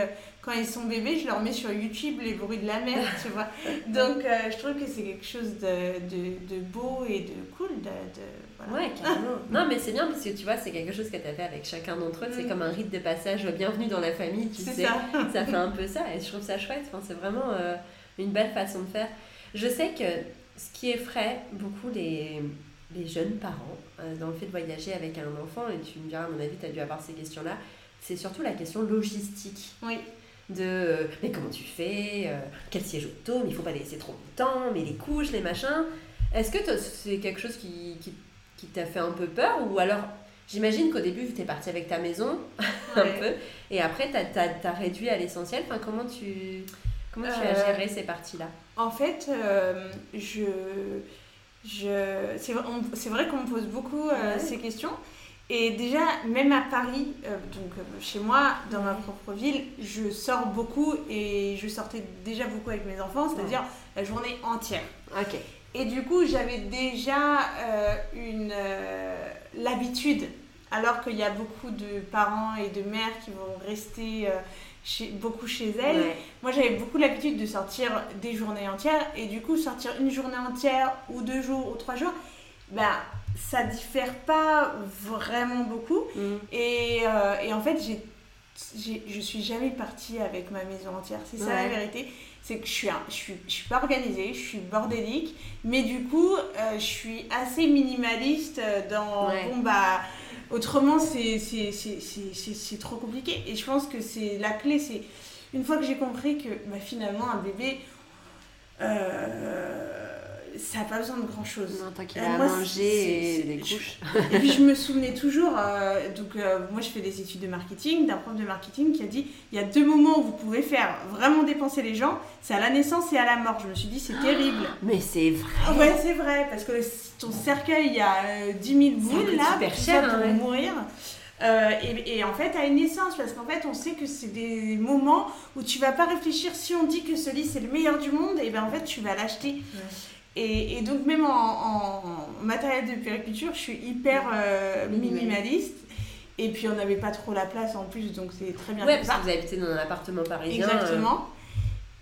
quand ils sont bébés, je leur mets sur YouTube les bruits de la mer, tu vois. Donc, euh, je trouve que c'est quelque chose de, de, de, beau et de cool. De, voilà. Ouais, carrément. non, mais c'est bien parce que tu vois, c'est quelque chose que tu as fait avec chacun d'entre eux. C'est mm. comme un rite de passage, bienvenue dans la famille, tu sais. Ça. ça. fait un peu ça et je trouve ça chouette. Enfin, c'est vraiment euh, une belle façon de faire. Je sais que ce qui effraie beaucoup les, les jeunes parents euh, dans le fait de voyager avec un enfant, et tu me diras, à mon avis, tu as dû avoir ces questions-là, c'est surtout la question logistique. Oui de euh, mais comment tu fais, euh, quel siège auto, mais il faut pas laisser trop longtemps, mais les couches, les machins. Est-ce que c'est quelque chose qui, qui, qui t'a fait un peu peur Ou alors, j'imagine qu'au début, tu es partie avec ta maison, un peu, et après, tu as, réduit à l'essentiel. Enfin, comment tu, comment tu as géré ces parties-là? En fait, je, je, c'est vrai qu'on me pose beaucoup ces questions. Et déjà, même à Paris, euh, donc euh, chez moi, dans ma propre ville, je sors beaucoup et je sortais déjà beaucoup avec mes enfants, c'est-à-dire la journée entière. Ok. Et du coup, j'avais déjà euh, une l'habitude, alors qu'il y a beaucoup de parents et de mères qui vont rester chez, beaucoup chez elles. Moi, j'avais beaucoup l'habitude de sortir des journées entières et du coup, sortir une journée entière ou deux jours ou trois jours, ben ça diffère pas vraiment beaucoup. Mm. Et, euh, et, en fait, j'ai, je suis jamais partie avec ma maison entière. C'est ça la vérité. C'est que je suis, je, suis, je suis pas organisée, je suis bordélique, mais du coup, euh, je suis assez minimaliste dans. Bon, bah. Autrement, c'est, c'est, c'est, trop compliqué. Et je pense que c'est la clé, c'est une fois que j'ai compris que bah, finalement, un bébé. Euh, ça n'a pas besoin de grand chose. Non, tant qu'il euh, a à manger et des couches. et puis je me souvenais toujours, euh, donc euh, moi je fais des études de marketing, d'un prof de marketing qui a dit il y a deux moments où vous pouvez faire vraiment dépenser les gens, c'est à la naissance et à la mort. Je me suis dit c'est terrible. Mais c'est vrai. Ah ouais, c'est vrai, parce que ton cercueil, il y a 10 000 boules là, super cher pour hein, mourir. et, et, en fait, à une naissance, parce qu'en fait, on sait que c'est des moments où tu vas pas réfléchir. Si on dit que ce lit c'est le meilleur du monde, et ben en fait, tu vas l'acheter. Et, donc même en, matériel de périculture, je suis hyper euh, minimaliste. Et puis on n'avait pas trop la place en plus, donc c'est très bien. Ouais, parce que vous habitez dans un appartement parisien. Exactement.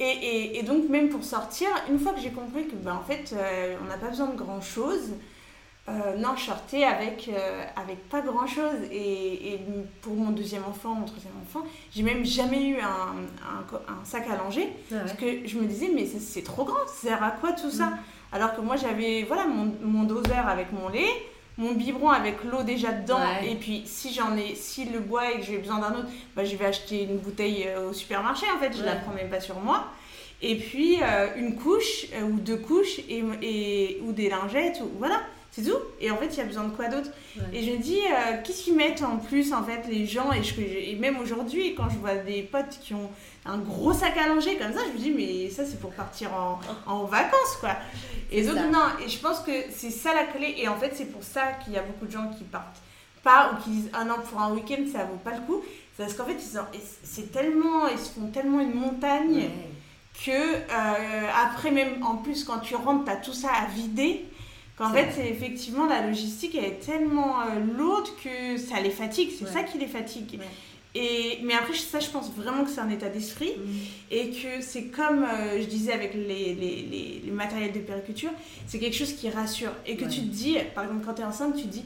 Euh. Et, et, donc même pour sortir, une fois que j'ai compris que ben, en fait euh, on n'a pas besoin de grand chose, non, je sortais avec, avec pas grand chose. Et, pour mon deuxième enfant, mon troisième enfant, j'ai même jamais eu un, un, sac à langer. Ah parce que je me disais, mais c'est trop grand, ça sert à quoi tout ça? Mm. Alors que moi, j'avais voilà, mon, mon, doseur avec mon lait, mon biberon avec l'eau déjà dedans. Et puis, si j'en ai, si le bois et que j'ai besoin d'un autre, bah, je vais acheter une bouteille euh, au supermarché. En fait, je ne la prends même pas sur moi. Et puis, euh, une couche euh, ou deux couches et, et, ou des lingettes. Ou, voilà. C'est tout. Et en fait, il y a besoin de quoi d'autre? Et je me dis, qu'est-ce qu'ils mettent en plus, en fait, les gens? Et, je, et même aujourd'hui, quand je vois des potes qui ont un gros sac à langer comme ça, je me dis, mais ça, c'est pour partir en, en vacances, quoi. Et donc, non, et je pense que c'est ça la clé. Et en fait, c'est pour ça qu'il y a beaucoup de gens qui partent pas ou qui disent, ah non, pour un week-end, ça vaut pas le coup. C'est parce qu'en fait, c'est tellement, ils se font tellement une montagne que euh, après, même en plus, quand tu rentres, tu as tout ça à vider. Qu'en fait, c'est effectivement la logistique, elle est tellement euh, lourde que ça les fatigue. C'est ça qui les fatigue. Et, mais après, ça, je pense vraiment que c'est un état d'esprit mm. et que c'est comme euh, je disais avec les, les, les, matériels de périculture, c'est quelque chose qui rassure. Et que tu te dis, par exemple, quand tu es enceinte, tu te dis,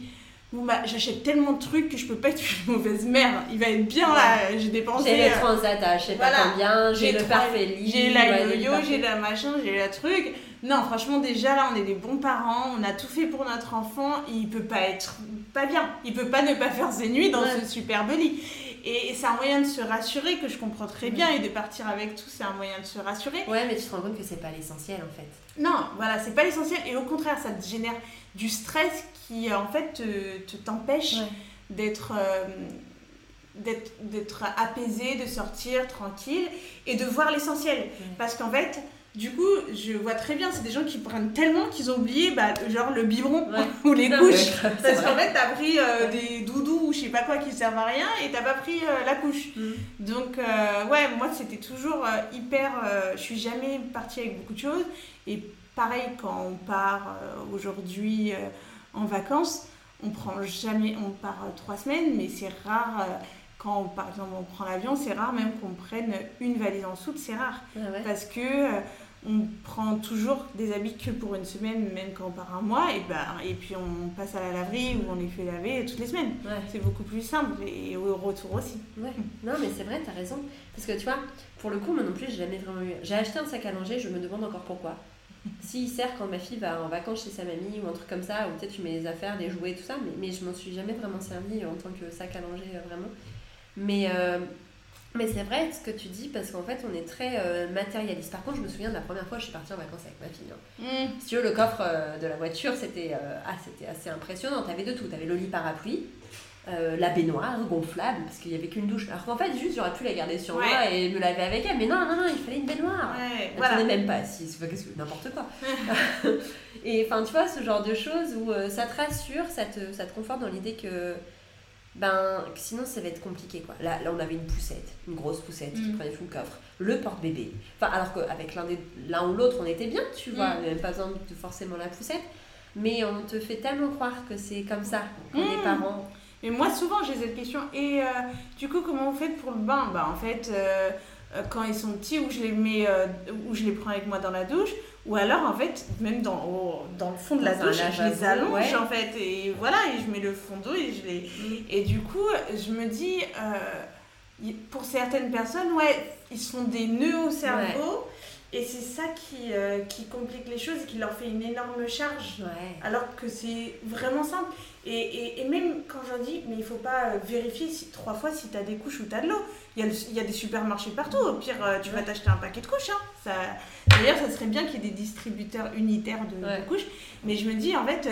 bon, bah, j'achète tellement de trucs que je peux pas être une mauvaise mère. Il va être bien là, j'ai dépensé. J'ai le euh, transat je sais pas combien, j'ai le parfait lit. J'ai la yo-yo, j'ai la machin, j'ai la truc. Non, franchement, déjà là, on est des bons parents, on a tout fait pour notre enfant, il peut pas être pas bien. Il peut pas ne pas faire ses nuits dans ce superbe lit. Et, c'est un moyen de se rassurer que je comprends très bien et de partir avec tout, c'est un moyen de se rassurer. Ouais, mais tu te rends compte que c'est pas l'essentiel en fait. Non, voilà, c'est pas l'essentiel et au contraire, ça te génère du stress qui en fait te t'empêche d'être. Euh, d'être apaisé, de sortir tranquille et de voir l'essentiel. Parce qu'en fait, du coup, je vois très bien, c'est des gens qui prennent tellement qu'ils ont oublié, bah, genre le biberon ou les couches. parce qu'en fait, t'as pris euh, des doudous ou je sais pas quoi qui servent à rien et t'as pas pris euh, la couche. Mm. Donc, euh, ouais, moi, c'était toujours hyper. je suis jamais partie avec beaucoup de choses. Et pareil, quand on part aujourd'hui en vacances, on prend jamais. On part trois semaines, mais c'est rare quand par exemple on prend l'avion, c'est rare même qu'on prenne une valise en soute, c'est rare. Ah parce que on prend toujours des habits que pour une semaine, même quand on part un mois, et, ben, et puis on passe à la laverie ou on les fait laver toutes les semaines. C'est beaucoup plus simple et au retour aussi. Ouais. Non, mais c'est vrai, tu as raison. Parce que tu vois, pour le coup, moi non plus, j'ai jamais vraiment eu. J'ai acheté un sac à langer, je me demande encore pourquoi. S'il sert quand ma fille va en vacances chez sa mamie ou un truc comme ça, ou peut-être tu mets les affaires, les jouets, tout ça, mais, mais je m'en suis jamais vraiment servi en tant que sac à langer, euh, vraiment. Mais. Euh, Mais c'est vrai ce que tu dis parce qu'en fait on est très euh, matérialiste. Par contre, je me souviens de la première fois que je suis partie en vacances avec ma fille. Hein. Mm. Si tu veux, le coffre euh, de la voiture c'était euh, ah, c'était assez impressionnant. T'avais de tout. T'avais le lit parapluie, la baignoire gonflable parce qu'il n'y avait qu'une douche. Alors qu'en fait, juste j'aurais pu la garder sur moi et me laver avec elle. Mais non, non, non, il fallait une baignoire. Ouais, voilà. même pas si n'importe quoi. et enfin, tu vois, ce genre de choses où ça te rassure, ça te, ça te conforte dans l'idée que ben sinon ça va être compliqué quoi. Là, là on avait une poussette, une grosse poussette qui mm. prenait tout le coffre, le porte-bébé. Enfin alors qu'avec l'un des l'un ou l'autre on était bien, tu vois, mm. même pas besoin de forcément la poussette, mais on te fait tellement croire que c'est comme ça quand les mm. parents. Mais moi souvent j'ai cette question et euh, du coup comment vous faites pour le bain? Bah en fait euh, euh, quand ils sont petits où je les mets où je les prends avec moi dans la douche ou alors, en fait, même dans, dans le fond de la douche, je les allonge, en fait. Et voilà, et je mets le fond d'eau et je les... Mm. Et du coup, je me dis, euh, pour certaines personnes, ouais, ils sont des nœuds au cerveau. Et c'est ça qui, euh, qui complique les choses et qui leur fait une énorme charge. Alors que c'est vraiment simple. Et, et, et, même quand j'en dis, mais il faut pas euh, vérifier si, trois fois si tu as des couches ou tu as de l'eau. Il y, a il y a des supermarchés partout. Au pire, euh, tu vas t'acheter un paquet de couches. Hein. D'ailleurs, ça serait bien qu'il y ait des distributeurs unitaires de, couches. Mais je me dis, en fait,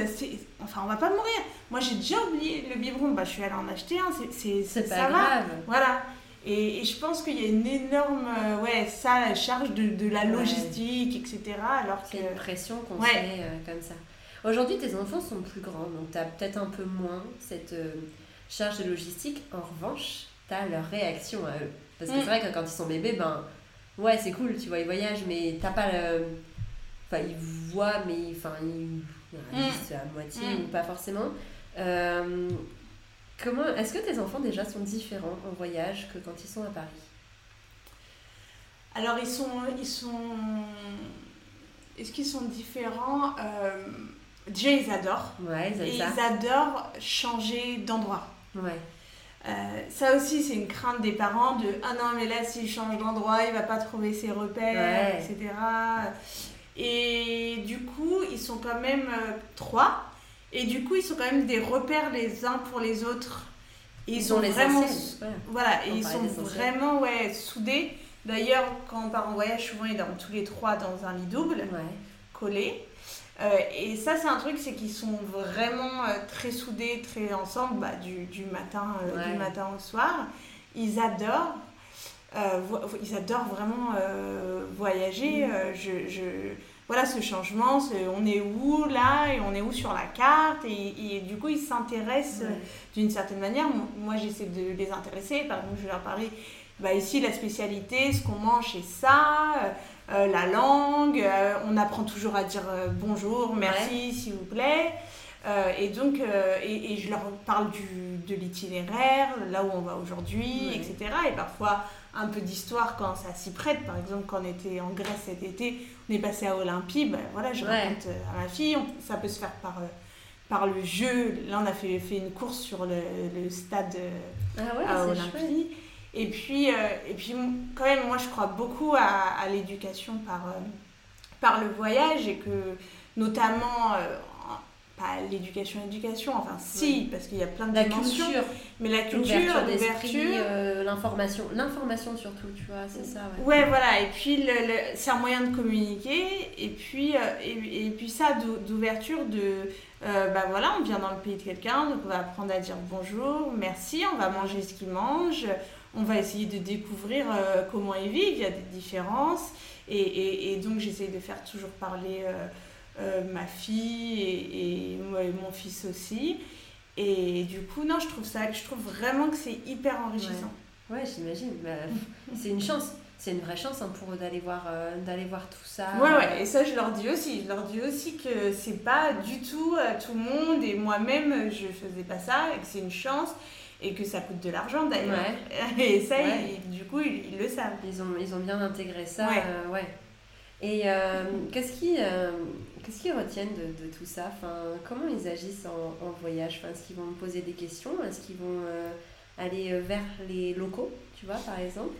enfin, on va pas mourir. Moi, j'ai déjà oublié le biberon. Bah, je suis allée en acheter un. C'est pas ça grave. Voilà. Et, je pense qu'il y a une énorme euh, ouais, ça, charge de, de la logistique, etc. Alors C'est une pression qu'on se met euh, comme ça. Aujourd'hui, tes enfants sont plus grands, donc tu as peut-être un peu moins cette euh, charge de logistique. En revanche, tu as leur réaction à eux. Parce que c'est mm. vrai que quand ils sont bébés, ben ouais, c'est cool, tu vois, ils voyagent, mais t'as pas le. Enfin, ils voient, mais enfin, ils réagissent mm. à moitié mm. ou pas forcément. Comment est-ce que tes enfants déjà sont différents en voyage que quand ils sont à Paris? Alors ils sont ils sont est-ce qu'ils sont différents? Euh, Déjà ils adorent. Ouais, ils, et ils adorent changer d'endroit. Ouais. Euh, ça aussi, c'est une crainte des parents de ah non, mais là, s'il change d'endroit, il va pas trouver ses repères, etc. Et du coup, ils sont quand même euh, trois. Et du coup, ils sont quand même des repères les uns pour les autres. ils, sont vraiment, voilà, et ils sont vraiment ouais, soudés. D'ailleurs, quand on part en voyage, souvent ils dorment tous les trois dans un lit double, collé. Euh, et ça, c'est un truc, c'est qu'ils sont vraiment euh, très soudés, très ensemble, bah, du, du, matin, euh, du matin au soir. Ils adorent. ils adorent vraiment voyager. Mm. je, je voilà ce changement, on est où là et on est où sur la carte et, du coup ils s'intéressent d'une certaine manière. Moi j'essaie de les intéresser, par exemple je leur parler, bah, ici la spécialité, ce qu'on mange c'est ça, euh, euh, la langue, euh, on apprend toujours à dire bonjour, merci s'il vous plaît. et donc, et, et, je leur parle du, de l'itinéraire, là où on va aujourd'hui, etc. Et parfois, un peu d'histoire quand ça s'y prête. Par exemple, quand on était en Grèce cet été, on est passé à Olympie, ben voilà, je raconte euh, à ma fille, ça peut se faire par, euh, par le jeu. Là, on a fait, fait une course sur le, le stade euh, ah à Olympie. Et puis, et puis, quand même, moi, je crois beaucoup à, à l'éducation par, par le voyage et que, notamment pas l'éducation éducation enfin si parce qu'il y a plein de la dimensions culture. mais la culture l'ouverture euh, l'information l'information surtout tu vois c'est ça ouais. ouais voilà et puis le, c'est un moyen de communiquer et puis euh, et, et, puis ça d'ouverture de euh, bah voilà on vient dans le pays de quelqu'un donc on va apprendre à dire bonjour merci on va manger ce qu'il mange on va essayer de découvrir comment ils vivent il y a des différences et, et, et donc j'essaye de faire toujours parler euh, ma fille et, mon fils aussi. Et du coup, non, je trouve ça, je trouve vraiment que c'est hyper enrichissant. Ouais, j'imagine. Bah, c'est une chance. C'est une vraie chance hein, pour eux d'aller voir, euh, d'aller voir tout ça. Ouais, ouais, et ça, je leur dis aussi. Je leur dis aussi que c'est pas du tout à tout le monde, et moi-même, je faisais pas ça, et que c'est une chance, et que ça coûte de l'argent d'ailleurs. Et ça, du coup, ils, le savent. Ils ont, ils ont bien intégré ça. ouais. Euh, et euh, qu'est-ce qui, euh, qu'est-ce qu'ils retiennent de, de, tout ça enfin, Comment ils agissent en, en voyage enfin, Est-ce qu'ils vont me poser des questions Est-ce qu'ils vont euh, aller vers les locaux, tu vois, par exemple?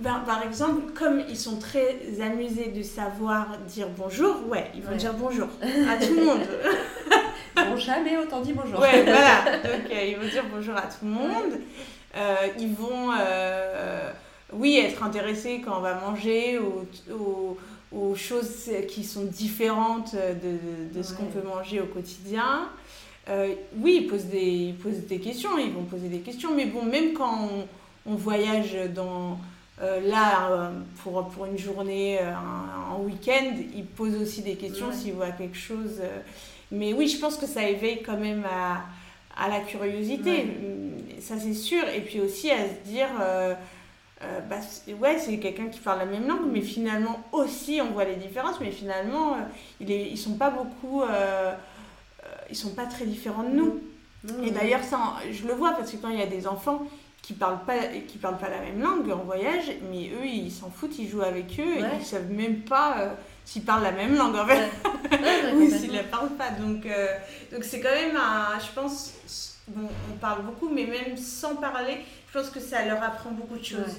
Ben, par exemple, comme ils sont très amusés de savoir dire bonjour, ouais, ils vont dire bonjour à tout le monde. ils vont jamais autant dit bonjour. Ouais, voilà. Donc, ils vont dire bonjour à tout le monde. ils vont oui, être intéressé quand on va manger aux, choses qui sont différentes de, de, ce qu'on peut manger au quotidien. Euh, oui, ils posent, des, posent des questions, ils vont poser des questions, mais bon, même quand on, voyage dans, euh, là, euh, pour, pour une journée, en week-end, ils posent aussi des questions s'ils voient quelque chose. mais oui, je pense que ça éveille quand même à, à la curiosité, ça c'est sûr, et puis aussi à se dire euh, bah, ouais, c'est quelqu'un qui parle la même langue, mais finalement aussi on voit les différences, mais finalement euh, il est, ils sont pas beaucoup, euh, ils sont pas très différents de nous. Et d'ailleurs, ça, je le vois parce que quand il y a des enfants qui parlent pas, qui parlent pas la même langue en voyage, mais eux ils s'en foutent, ils jouent avec eux et ils savent même pas s'ils parlent la même langue en fait, ou s'ils la parlent pas. Donc, donc c'est quand même un, je pense, bon, on parle beaucoup, mais même sans parler, je pense que ça leur apprend beaucoup de choses.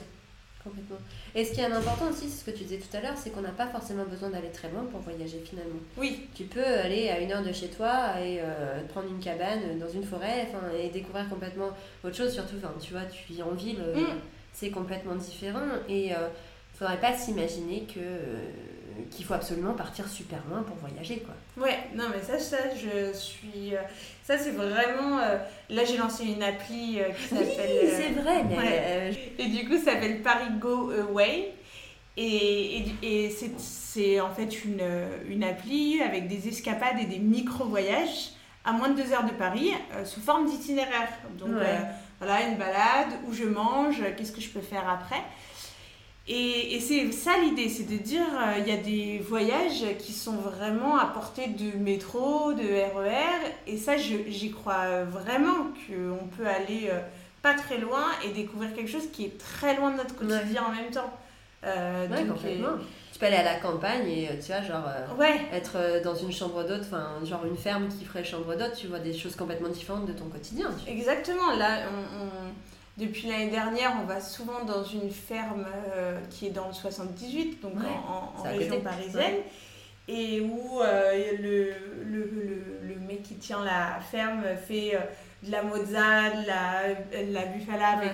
complètement. Et ce qui est important aussi, c'est ce que tu disais tout à l'heure, c'est qu'on n'a pas forcément besoin d'aller très loin pour voyager finalement. Oui. Tu peux aller à une heure de chez toi et euh, prendre une cabane dans une forêt et découvrir complètement autre chose. Surtout, tu vois, tu vis en ville, euh, mm. c'est complètement différent. Et il euh, ne faudrait pas s'imaginer que qu'il faut absolument partir super loin pour voyager quoi. Ouais, non mais ça, ça je suis ça, c'est vraiment. Euh, là, j'ai lancé une appli euh, qui s'appelle. Oui, c'est vrai, mais. Et du coup, ça s'appelle Paris Go Away. Et, et, et c'est en fait une, une appli avec des escapades et des micro-voyages à moins de deux heures de Paris euh, sous forme d'itinéraire. Donc, voilà, une balade où je mange, qu'est-ce que je peux faire après. Et, c'est ça l'idée, c'est de dire, euh, il y a des voyages qui sont vraiment à portée de métro, de RER, e et ça j'y crois vraiment qu'on peut aller euh, pas très loin et découvrir quelque chose qui est très loin de notre quotidien en même temps. Euh, tu peux aller à la campagne et tu vois, genre être dans une chambre d'hôte, enfin, genre une ferme qui ferait chambre d'hôte, tu vois des choses complètement différentes de ton quotidien. Exactement, là on depuis l'année dernière, on va souvent dans une ferme euh, qui est dans le 78, donc en, région parisienne, et où euh, le, le, le, mec qui tient la ferme fait euh, de la mozza, de la, la bufala avec,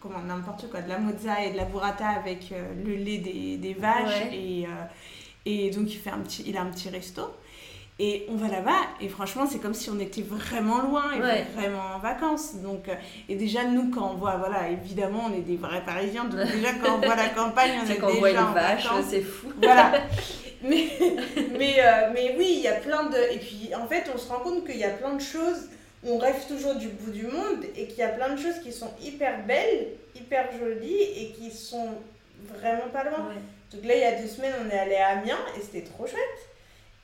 comment, n'importe quoi, de la mozza et de la burrata avec le lait des, des vaches, et, et donc il, fait un petit, il a un petit resto. Et on va là-bas, et franchement, c'est comme si on était vraiment loin et vraiment en vacances. Donc, euh, et déjà, nous, quand on voit, voilà, évidemment, on est des vrais Parisiens, donc déjà, quand on voit la campagne, on est, quand déjà on voit une vache, c'est fou. Voilà. Mais, mais, euh, mais oui, il y a plein de. Et puis, en fait, on se rend compte qu'il y a plein de choses. On rêve toujours du bout du monde et qu'il y a plein de choses qui sont hyper belles, hyper jolies et qui sont vraiment pas loin. Donc là, il y a deux semaines, on est allé à Amiens et c'était trop chouette.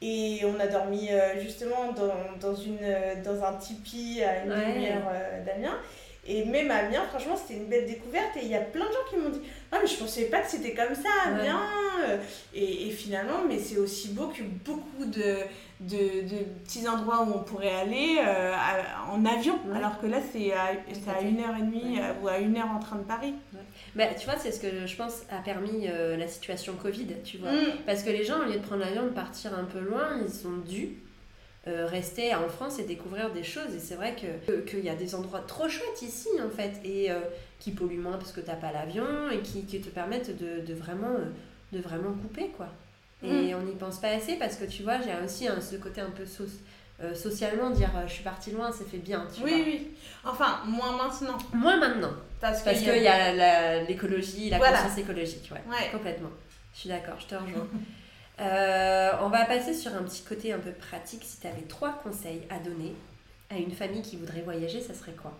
Et on a dormi euh, justement dans, dans, une, dans un tipi à une demi-heure euh, d'Amiens. Et même à Amiens, franchement, c'était une belle découverte. Et il y a plein de gens qui m'ont dit Ah, mais je pensais pas que c'était comme ça, Amiens. Et, et, finalement, mais c'est aussi beau que beaucoup de, de, de, petits endroits où on pourrait aller euh, en avion. Alors que là, c'est à, à une heure et demie ou à une heure en train de Paris. Bah, tu vois, c'est ce que je pense a permis euh, la situation Covid, tu vois. Mm. Parce que les gens, au lieu de prendre l'avion, de partir un peu loin, ils sont dû euh, rester en France et découvrir des choses. Et c'est vrai qu'il que, y a des endroits trop chouettes ici, en fait, et euh, qui polluent moins parce que tu n'as pas l'avion et qui, qui, te permettent de, de vraiment, de vraiment couper, quoi. Et mm. on n'y pense pas assez parce que tu vois, j'ai aussi ce côté un peu sauce euh, socialement, dire euh, je suis partie loin, ça fait bien. Tu oui, vois. oui. Enfin, moins maintenant. Moins maintenant. Parce qu'il y, a, l'écologie, la conscience écologique. Ouais, Complètement. Je suis d'accord, je te rejoins. Euh, on va passer sur un petit côté un peu pratique. Si tu avais trois conseils à donner à une famille qui voudrait voyager, ça serait quoi?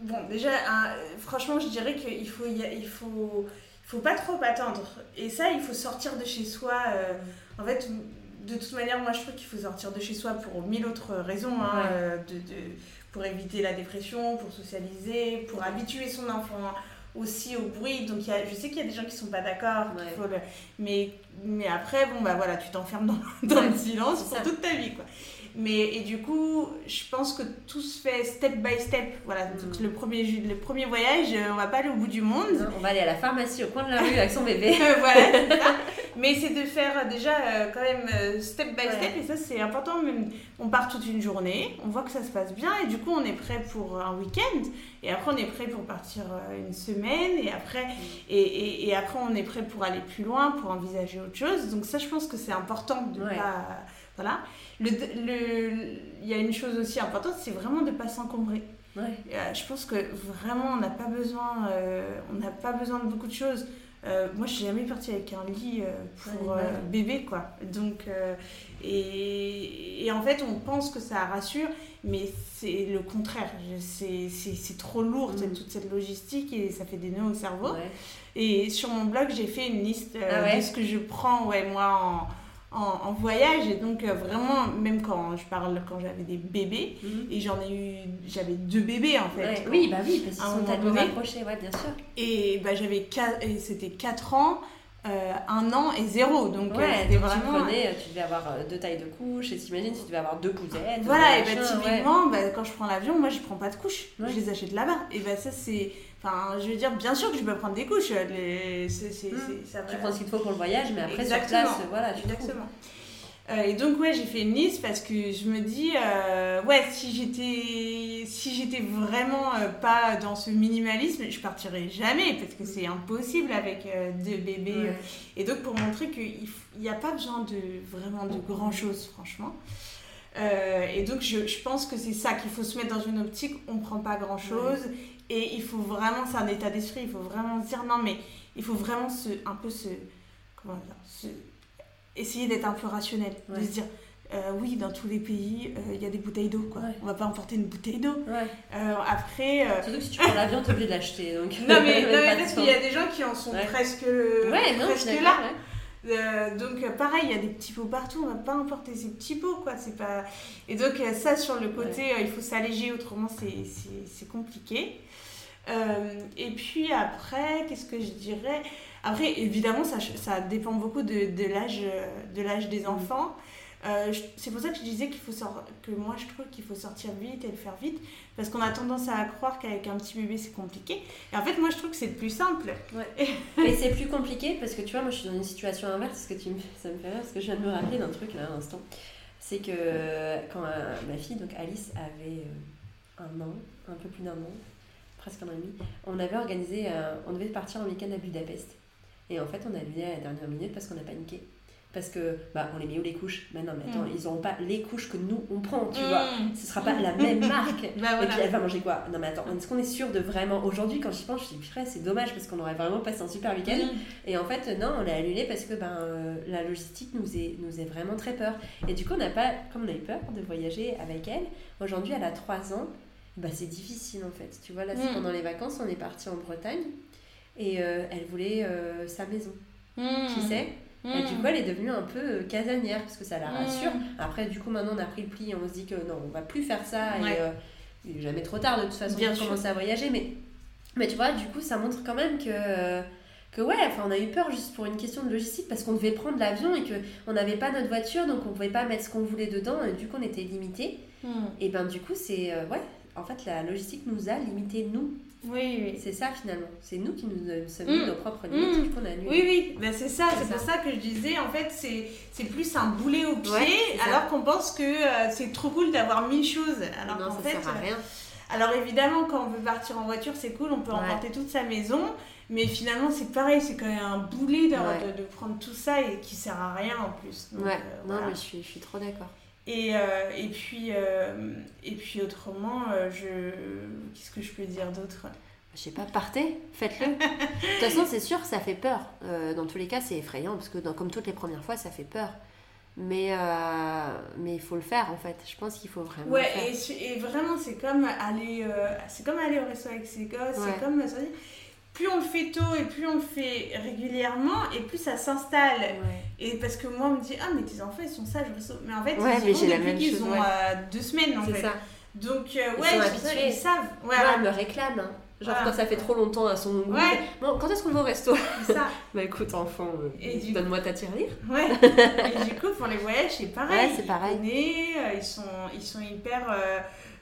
Bon, déjà, franchement, je dirais qu'il faut, il faut, faut pas trop attendre. Et ça, il faut sortir de chez soi. en fait, de toute manière, moi je trouve qu'il faut sortir de chez soi pour mille autres raisons. Hein, euh, de, de, pour éviter la dépression, pour socialiser, pour habituer son enfant aussi au bruit. Donc y a, je sais qu'il y a des gens qui ne sont pas d'accord, mais mais après, bon, bah voilà, tu t'enfermes dans, dans le silence pour toute ta vie, quoi. Mais, et du coup, je pense que tout se fait step by step. Voilà, mm. le, premier, le premier voyage, on va pas aller au bout du monde. on va aller à la pharmacie au coin de la rue avec son bébé. voilà, c'est ça. Mais c'est de faire déjà euh, quand même euh, step by step, et ça c'est important. On part toute une journée, on voit que ça se passe bien, et du coup on est prêt pour un week-end, et après on est prêt pour partir euh, une semaine, et après, mm. et, et, après on est prêt pour aller plus loin, pour envisager autre chose. Donc ça je pense que c'est important de pas voilà. Le, le, il y a une chose aussi importante, c'est vraiment de ne pas s'encombrer. Euh, je pense que vraiment, on n'a pas besoin, euh, on n'a pas besoin de beaucoup de choses. Euh, moi, je suis jamais partie avec un lit pour bébé, quoi. Donc, et, et, en fait, on pense que ça rassure, mais c'est le contraire. C'est trop lourd, mm. toute cette logistique, et ça fait des nœuds au cerveau. Et sur mon blog, j'ai fait une liste ah de ce que je prends, ouais, moi, en en, voyage et donc euh, vraiment même quand je parle quand j'avais des bébés mhm. et j'en ai eu j'avais deux bébés en fait oui bah oui parce qu'ils sont tellement rapprochés ouais bien sûr et bah j'avais c'était 4 ans euh, un an et zéro. Donc, ouais, euh, vraiment... tu, prenais, tu devais avoir deux tailles de couches, et t'imagines, tu devais avoir deux pouzettes. Voilà, et bah, typiquement, bah, quand je prends l'avion, moi je prends pas de couches, je les achète là-bas. Et bah, ça, c'est Enfin, je veux dire, bien sûr que je peux prendre des couches. Les... Hmm. Tu prends ce qu'il faut pour le voyage, mais après, Exactement. sur place, voilà, tu Exactement. Euh, et donc, ouais, j'ai fait une liste parce que je me dis, euh, ouais, si j'étais si j'étais vraiment euh, pas dans ce minimalisme, je partirais jamais parce que c'est impossible avec deux bébés. Et donc, pour montrer qu'il n'y a pas besoin de vraiment de grand chose, franchement. et donc, je, je pense que c'est ça qu'il faut se mettre dans une optique, on ne prend pas grand chose et il faut vraiment, c'est un état d'esprit, il faut vraiment se dire non, mais il faut vraiment se, un peu se. Comment dire Essayer d'être un peu rationnel. De se dire euh, oui, dans tous les pays, euh, il y a des bouteilles d'eau. Quoi. Ouais. On va pas emporter une bouteille d'eau. Euh, après. Surtout que si tu prends l'avion, t'es obligé de l'acheter. Donc... Non, mais, non, mais parce qu'il y a des gens qui en sont presque, presque là. Donc pareil, il y a des petits pots partout, on va pas emporter ces petits pots quoi, c'est pas et donc ça sur le côté il faut s'alléger autrement c'est compliqué. Euh, et puis après, qu'est-ce que je dirais? Après, évidemment, ça, ça dépend beaucoup de, de l'âge de des mm. enfants. Euh, c'est pour ça que je disais qu'il faut que moi je trouve qu'il faut sortir vite et le faire vite parce qu'on a tendance à croire qu'avec un petit bébé c'est compliqué et en fait moi je trouve que c'est plus simple ouais. mais c'est plus compliqué parce que tu vois moi je suis dans une situation inverse que tu ça me fait rire parce que je viens de me rappeler d'un truc là à l'instant c'est que quand euh, ma fille donc Alice avait un an un peu plus d'un an presque un an et demi, on avait organisé, on devait partir en week-end à Budapest. Et en fait, on a annulé à la dernière minute parce qu'on a paniqué. Parce que, bah, on les met où les couches? Mais non, mais attends, mm. ils n'auront pas les couches que nous, on prend, tu vois. Mm. Ce sera pas la même marque. bah, Et puis, elle va manger quoi? Non, mais attends, est-ce qu'on est sûr de vraiment. Aujourd'hui, quand j'y pense, je me dis, c'est dommage parce qu'on aurait vraiment passé un super week-end. Mm. Et en fait, non, on l'a annulé parce que ben, euh, la logistique nous est, nous est vraiment très peur. Et du coup, on n'a pas, comme on a eu peur de voyager avec elle, aujourd'hui, elle a 3 ans bah, c'est difficile en fait. Tu vois, là, mm. pendant les vacances, on est parti en Bretagne et euh, elle voulait euh, sa maison. Mm. Tu Et du mm. coup, elle est devenue un peu euh, casanière parce que ça la rassure. Après, du coup, maintenant, on a pris le pli et on se dit que non, on va plus faire ça. Et il n'est jamais trop tard de toute façon Bien pour commencer à voyager. Mais, mais tu vois, du coup, ça montre quand même que que ouais, enfin on a eu peur juste pour une question de logistique parce qu'on devait prendre l'avion et que on n'avait pas notre voiture donc on pouvait pas mettre ce qu'on voulait dedans et du coup on était limité. Et ben du coup c'est ouais, en fait, la logistique nous a limité, nous. Oui, oui. C'est ça finalement. C'est nous qui nous euh, sommes mis mm. nos propres limites mm. a Oui, oui, ben, c'est ça. C'est pour ça que je disais, en fait, c'est plus un boulet au pied, alors qu'on pense que euh, c'est trop cool d'avoir mille choses. Alors non, ça fait, sert à rien. Alors évidemment, quand on veut partir en voiture, c'est cool, on peut emporter toute sa maison. Mais finalement, c'est pareil, c'est quand même un boulet de, de, prendre tout ça et qui sert à rien en plus. ouais, euh, non, mais je suis, je suis trop d'accord. Et, euh, et, puis, euh, et puis autrement, euh, je... qu'est-ce que je peux dire d'autre? Je sais pas, partez, faites-le. de toute façon, c'est sûr, ça fait peur. dans tous les cas, c'est effrayant parce que dans, comme toutes les premières fois, ça fait peur. Mais, mais il faut le faire en fait. Je pense qu'il faut vraiment. Ouais, le faire. Et, et, vraiment, c'est comme aller, c'est comme aller au restaurant avec ses gosses. C'est comme plus on le fait tôt et plus on le fait régulièrement et plus ça s'installe. Et parce que moi, on me dit Ah, mais tes enfants ils sont sages. Mais en fait, ils sont depuis qu'ils ont euh, deux semaines en fait. Ça. Donc, euh, ouais, ils, ils, savent. Ouais, ouais. me réclament. Hein. Genre quand ça fait trop longtemps à son goût. Ouais. Bon, quand est-ce qu'on va au resto? Ça. Bah écoute, enfant, euh, donne-moi ta tirelire. Ouais. et du coup, pour les voyages, c'est pareil. Ouais, c'est pareil. Ils, euh, ils, sont, ils sont hyper. Euh,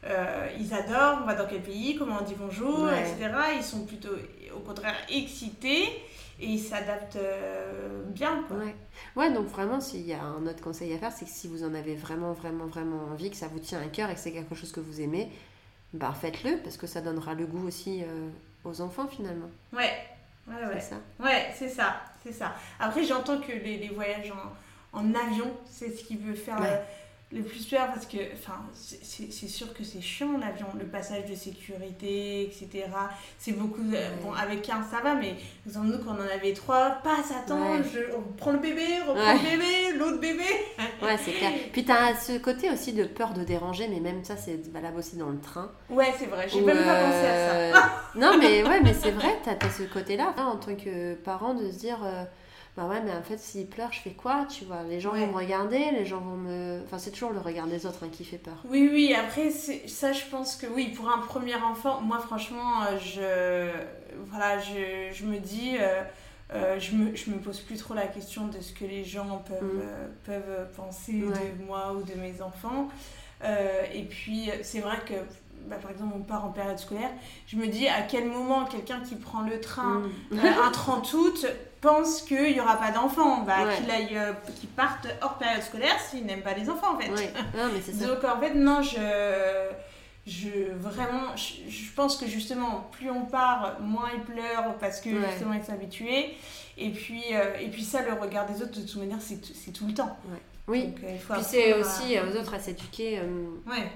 euh, ils adorent, on va dans quel pays, comment on dit bonjour, Ouais. etc. Ils sont plutôt, au contraire, excités et ils s'adaptent euh, bien. Quoi. Ouais. ouais, donc vraiment, s'il y a un autre conseil à faire, c'est que si vous en avez vraiment, vraiment, vraiment envie, que ça vous tient à cœur et que c'est quelque chose que vous aimez, bah faites-le parce que ça donnera le goût aussi euh, aux enfants finalement. Ouais, ouais, ouais. C'est ça. Ouais, c'est ça, c'est ça. Après, j'entends que les, les voyages en, en avion, c'est ce qui veut faire Ouais. Le, plus peur parce que, enfin, c'est- sûr que c'est chiant l'avion, le passage de sécurité, etc. C'est beaucoup. Ouais. Bon, avec un, ça va, mais par nous, quand on en avait trois, passe, attends, Ouais. je, on prend le bébé, reprend Ouais. le bébé, l'autre bébé. Ouais, c'est clair. Puis t'as ce côté aussi de peur de déranger, mais même ça, c'est valable aussi dans le train. Ouais, c'est vrai, j'ai même pas pensé à ça. euh, non, mais ouais, mais c'est vrai, t'as as ce côté-là, hein, en tant que parent, de se dire, euh, bah ouais, mais en fait, s'il pleure, je fais quoi Tu vois, les gens Ouais. vont me regarder, les gens vont me. Enfin, c'est toujours le regard des autres hein, qui fait peur. Oui, oui, après, ça, je pense que oui, pour un premier enfant, moi, franchement, euh, je, voilà, je, je me dis, euh, euh, je, me, je me pose plus trop la question de ce que les gens peuvent, Mm. euh, peuvent penser Ouais. de moi ou de mes enfants. Euh, et puis, c'est vrai que, bah, par exemple, on part en période scolaire, je me dis à quel moment quelqu'un qui prend le train Mm. euh, un 30 août pense qu'il n'y aura pas d'enfants, bah, Ouais. qu'il aille, euh, qu'il parte hors période scolaire s'il n'aime pas les enfants, en fait. Ouais, non, mais ça. Donc en fait, non, je, je vraiment, je, je pense que justement, plus on part, moins ils pleurent parce que Ouais. justement habitués. Et puis, euh, et puis ça, le regard des autres, de toute manière, c'est tout- le temps. Oui. Donc, euh, il faut Puis c'est à- aussi euh, aux autres à s'éduquer. Ouais,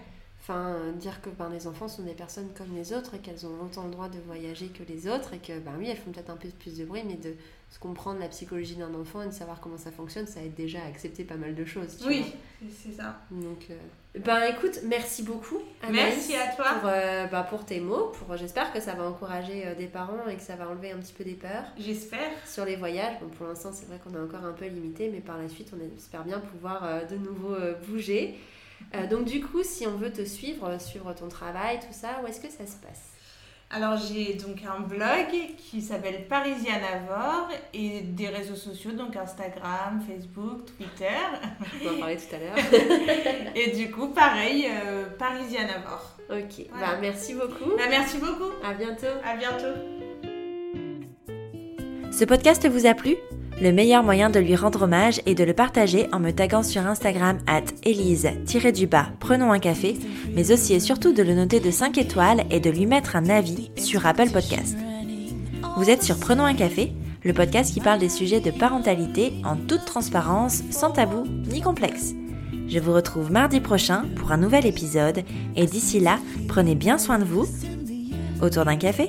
Enfin, euh, dire que ben, les enfants sont des personnes comme les autres et qu'elles ont autant le droit de voyager que les autres et que, ben oui, elles font peut-être un peu plus de bruit, mais de se comprendre la psychologie d'un enfant et de savoir comment ça fonctionne, ça aide déjà à accepter pas mal de choses. tu oui, c'est- c'est ça. Donc, euh, ben écoute, merci beaucoup. Anaïs, Merci à toi. Pour, euh, ben, pour tes mots. Pour, j'espère que ça va encourager euh, des parents et que ça va enlever un petit peu des peurs J'espère. sur les voyages. Bon, pour l'instant, c'est vrai qu'on est encore un peu limité, mais par la suite, on espère bien pouvoir de nouveau bouger. Euh, donc, du coup, si on veut te suivre, suivre ton travail, tout ça, où est-ce que ça se passe? Alors j'ai donc un blog qui s'appelle Parisianavore et des réseaux sociaux, donc Instagram, Facebook, Twitter. On va en parler tout à l'heure. Et du coup, pareil, euh, Parisianavore. ok, Voilà. bah, merci beaucoup. Bah, merci beaucoup. À bientôt. À bientôt. Ce podcast vous a plu? Le meilleur moyen de lui rendre hommage est de le partager en me taguant sur Instagram at elise-du-bas prenons un café, mais aussi et surtout de le noter de 5 étoiles et de lui mettre un avis sur Apple Podcast. Vous êtes sur Prenons un café, le podcast qui parle des sujets de parentalité en toute transparence, sans tabou ni complexe. Je vous retrouve mardi prochain pour un nouvel épisode et d'ici là, prenez bien soin de vous autour d'un café.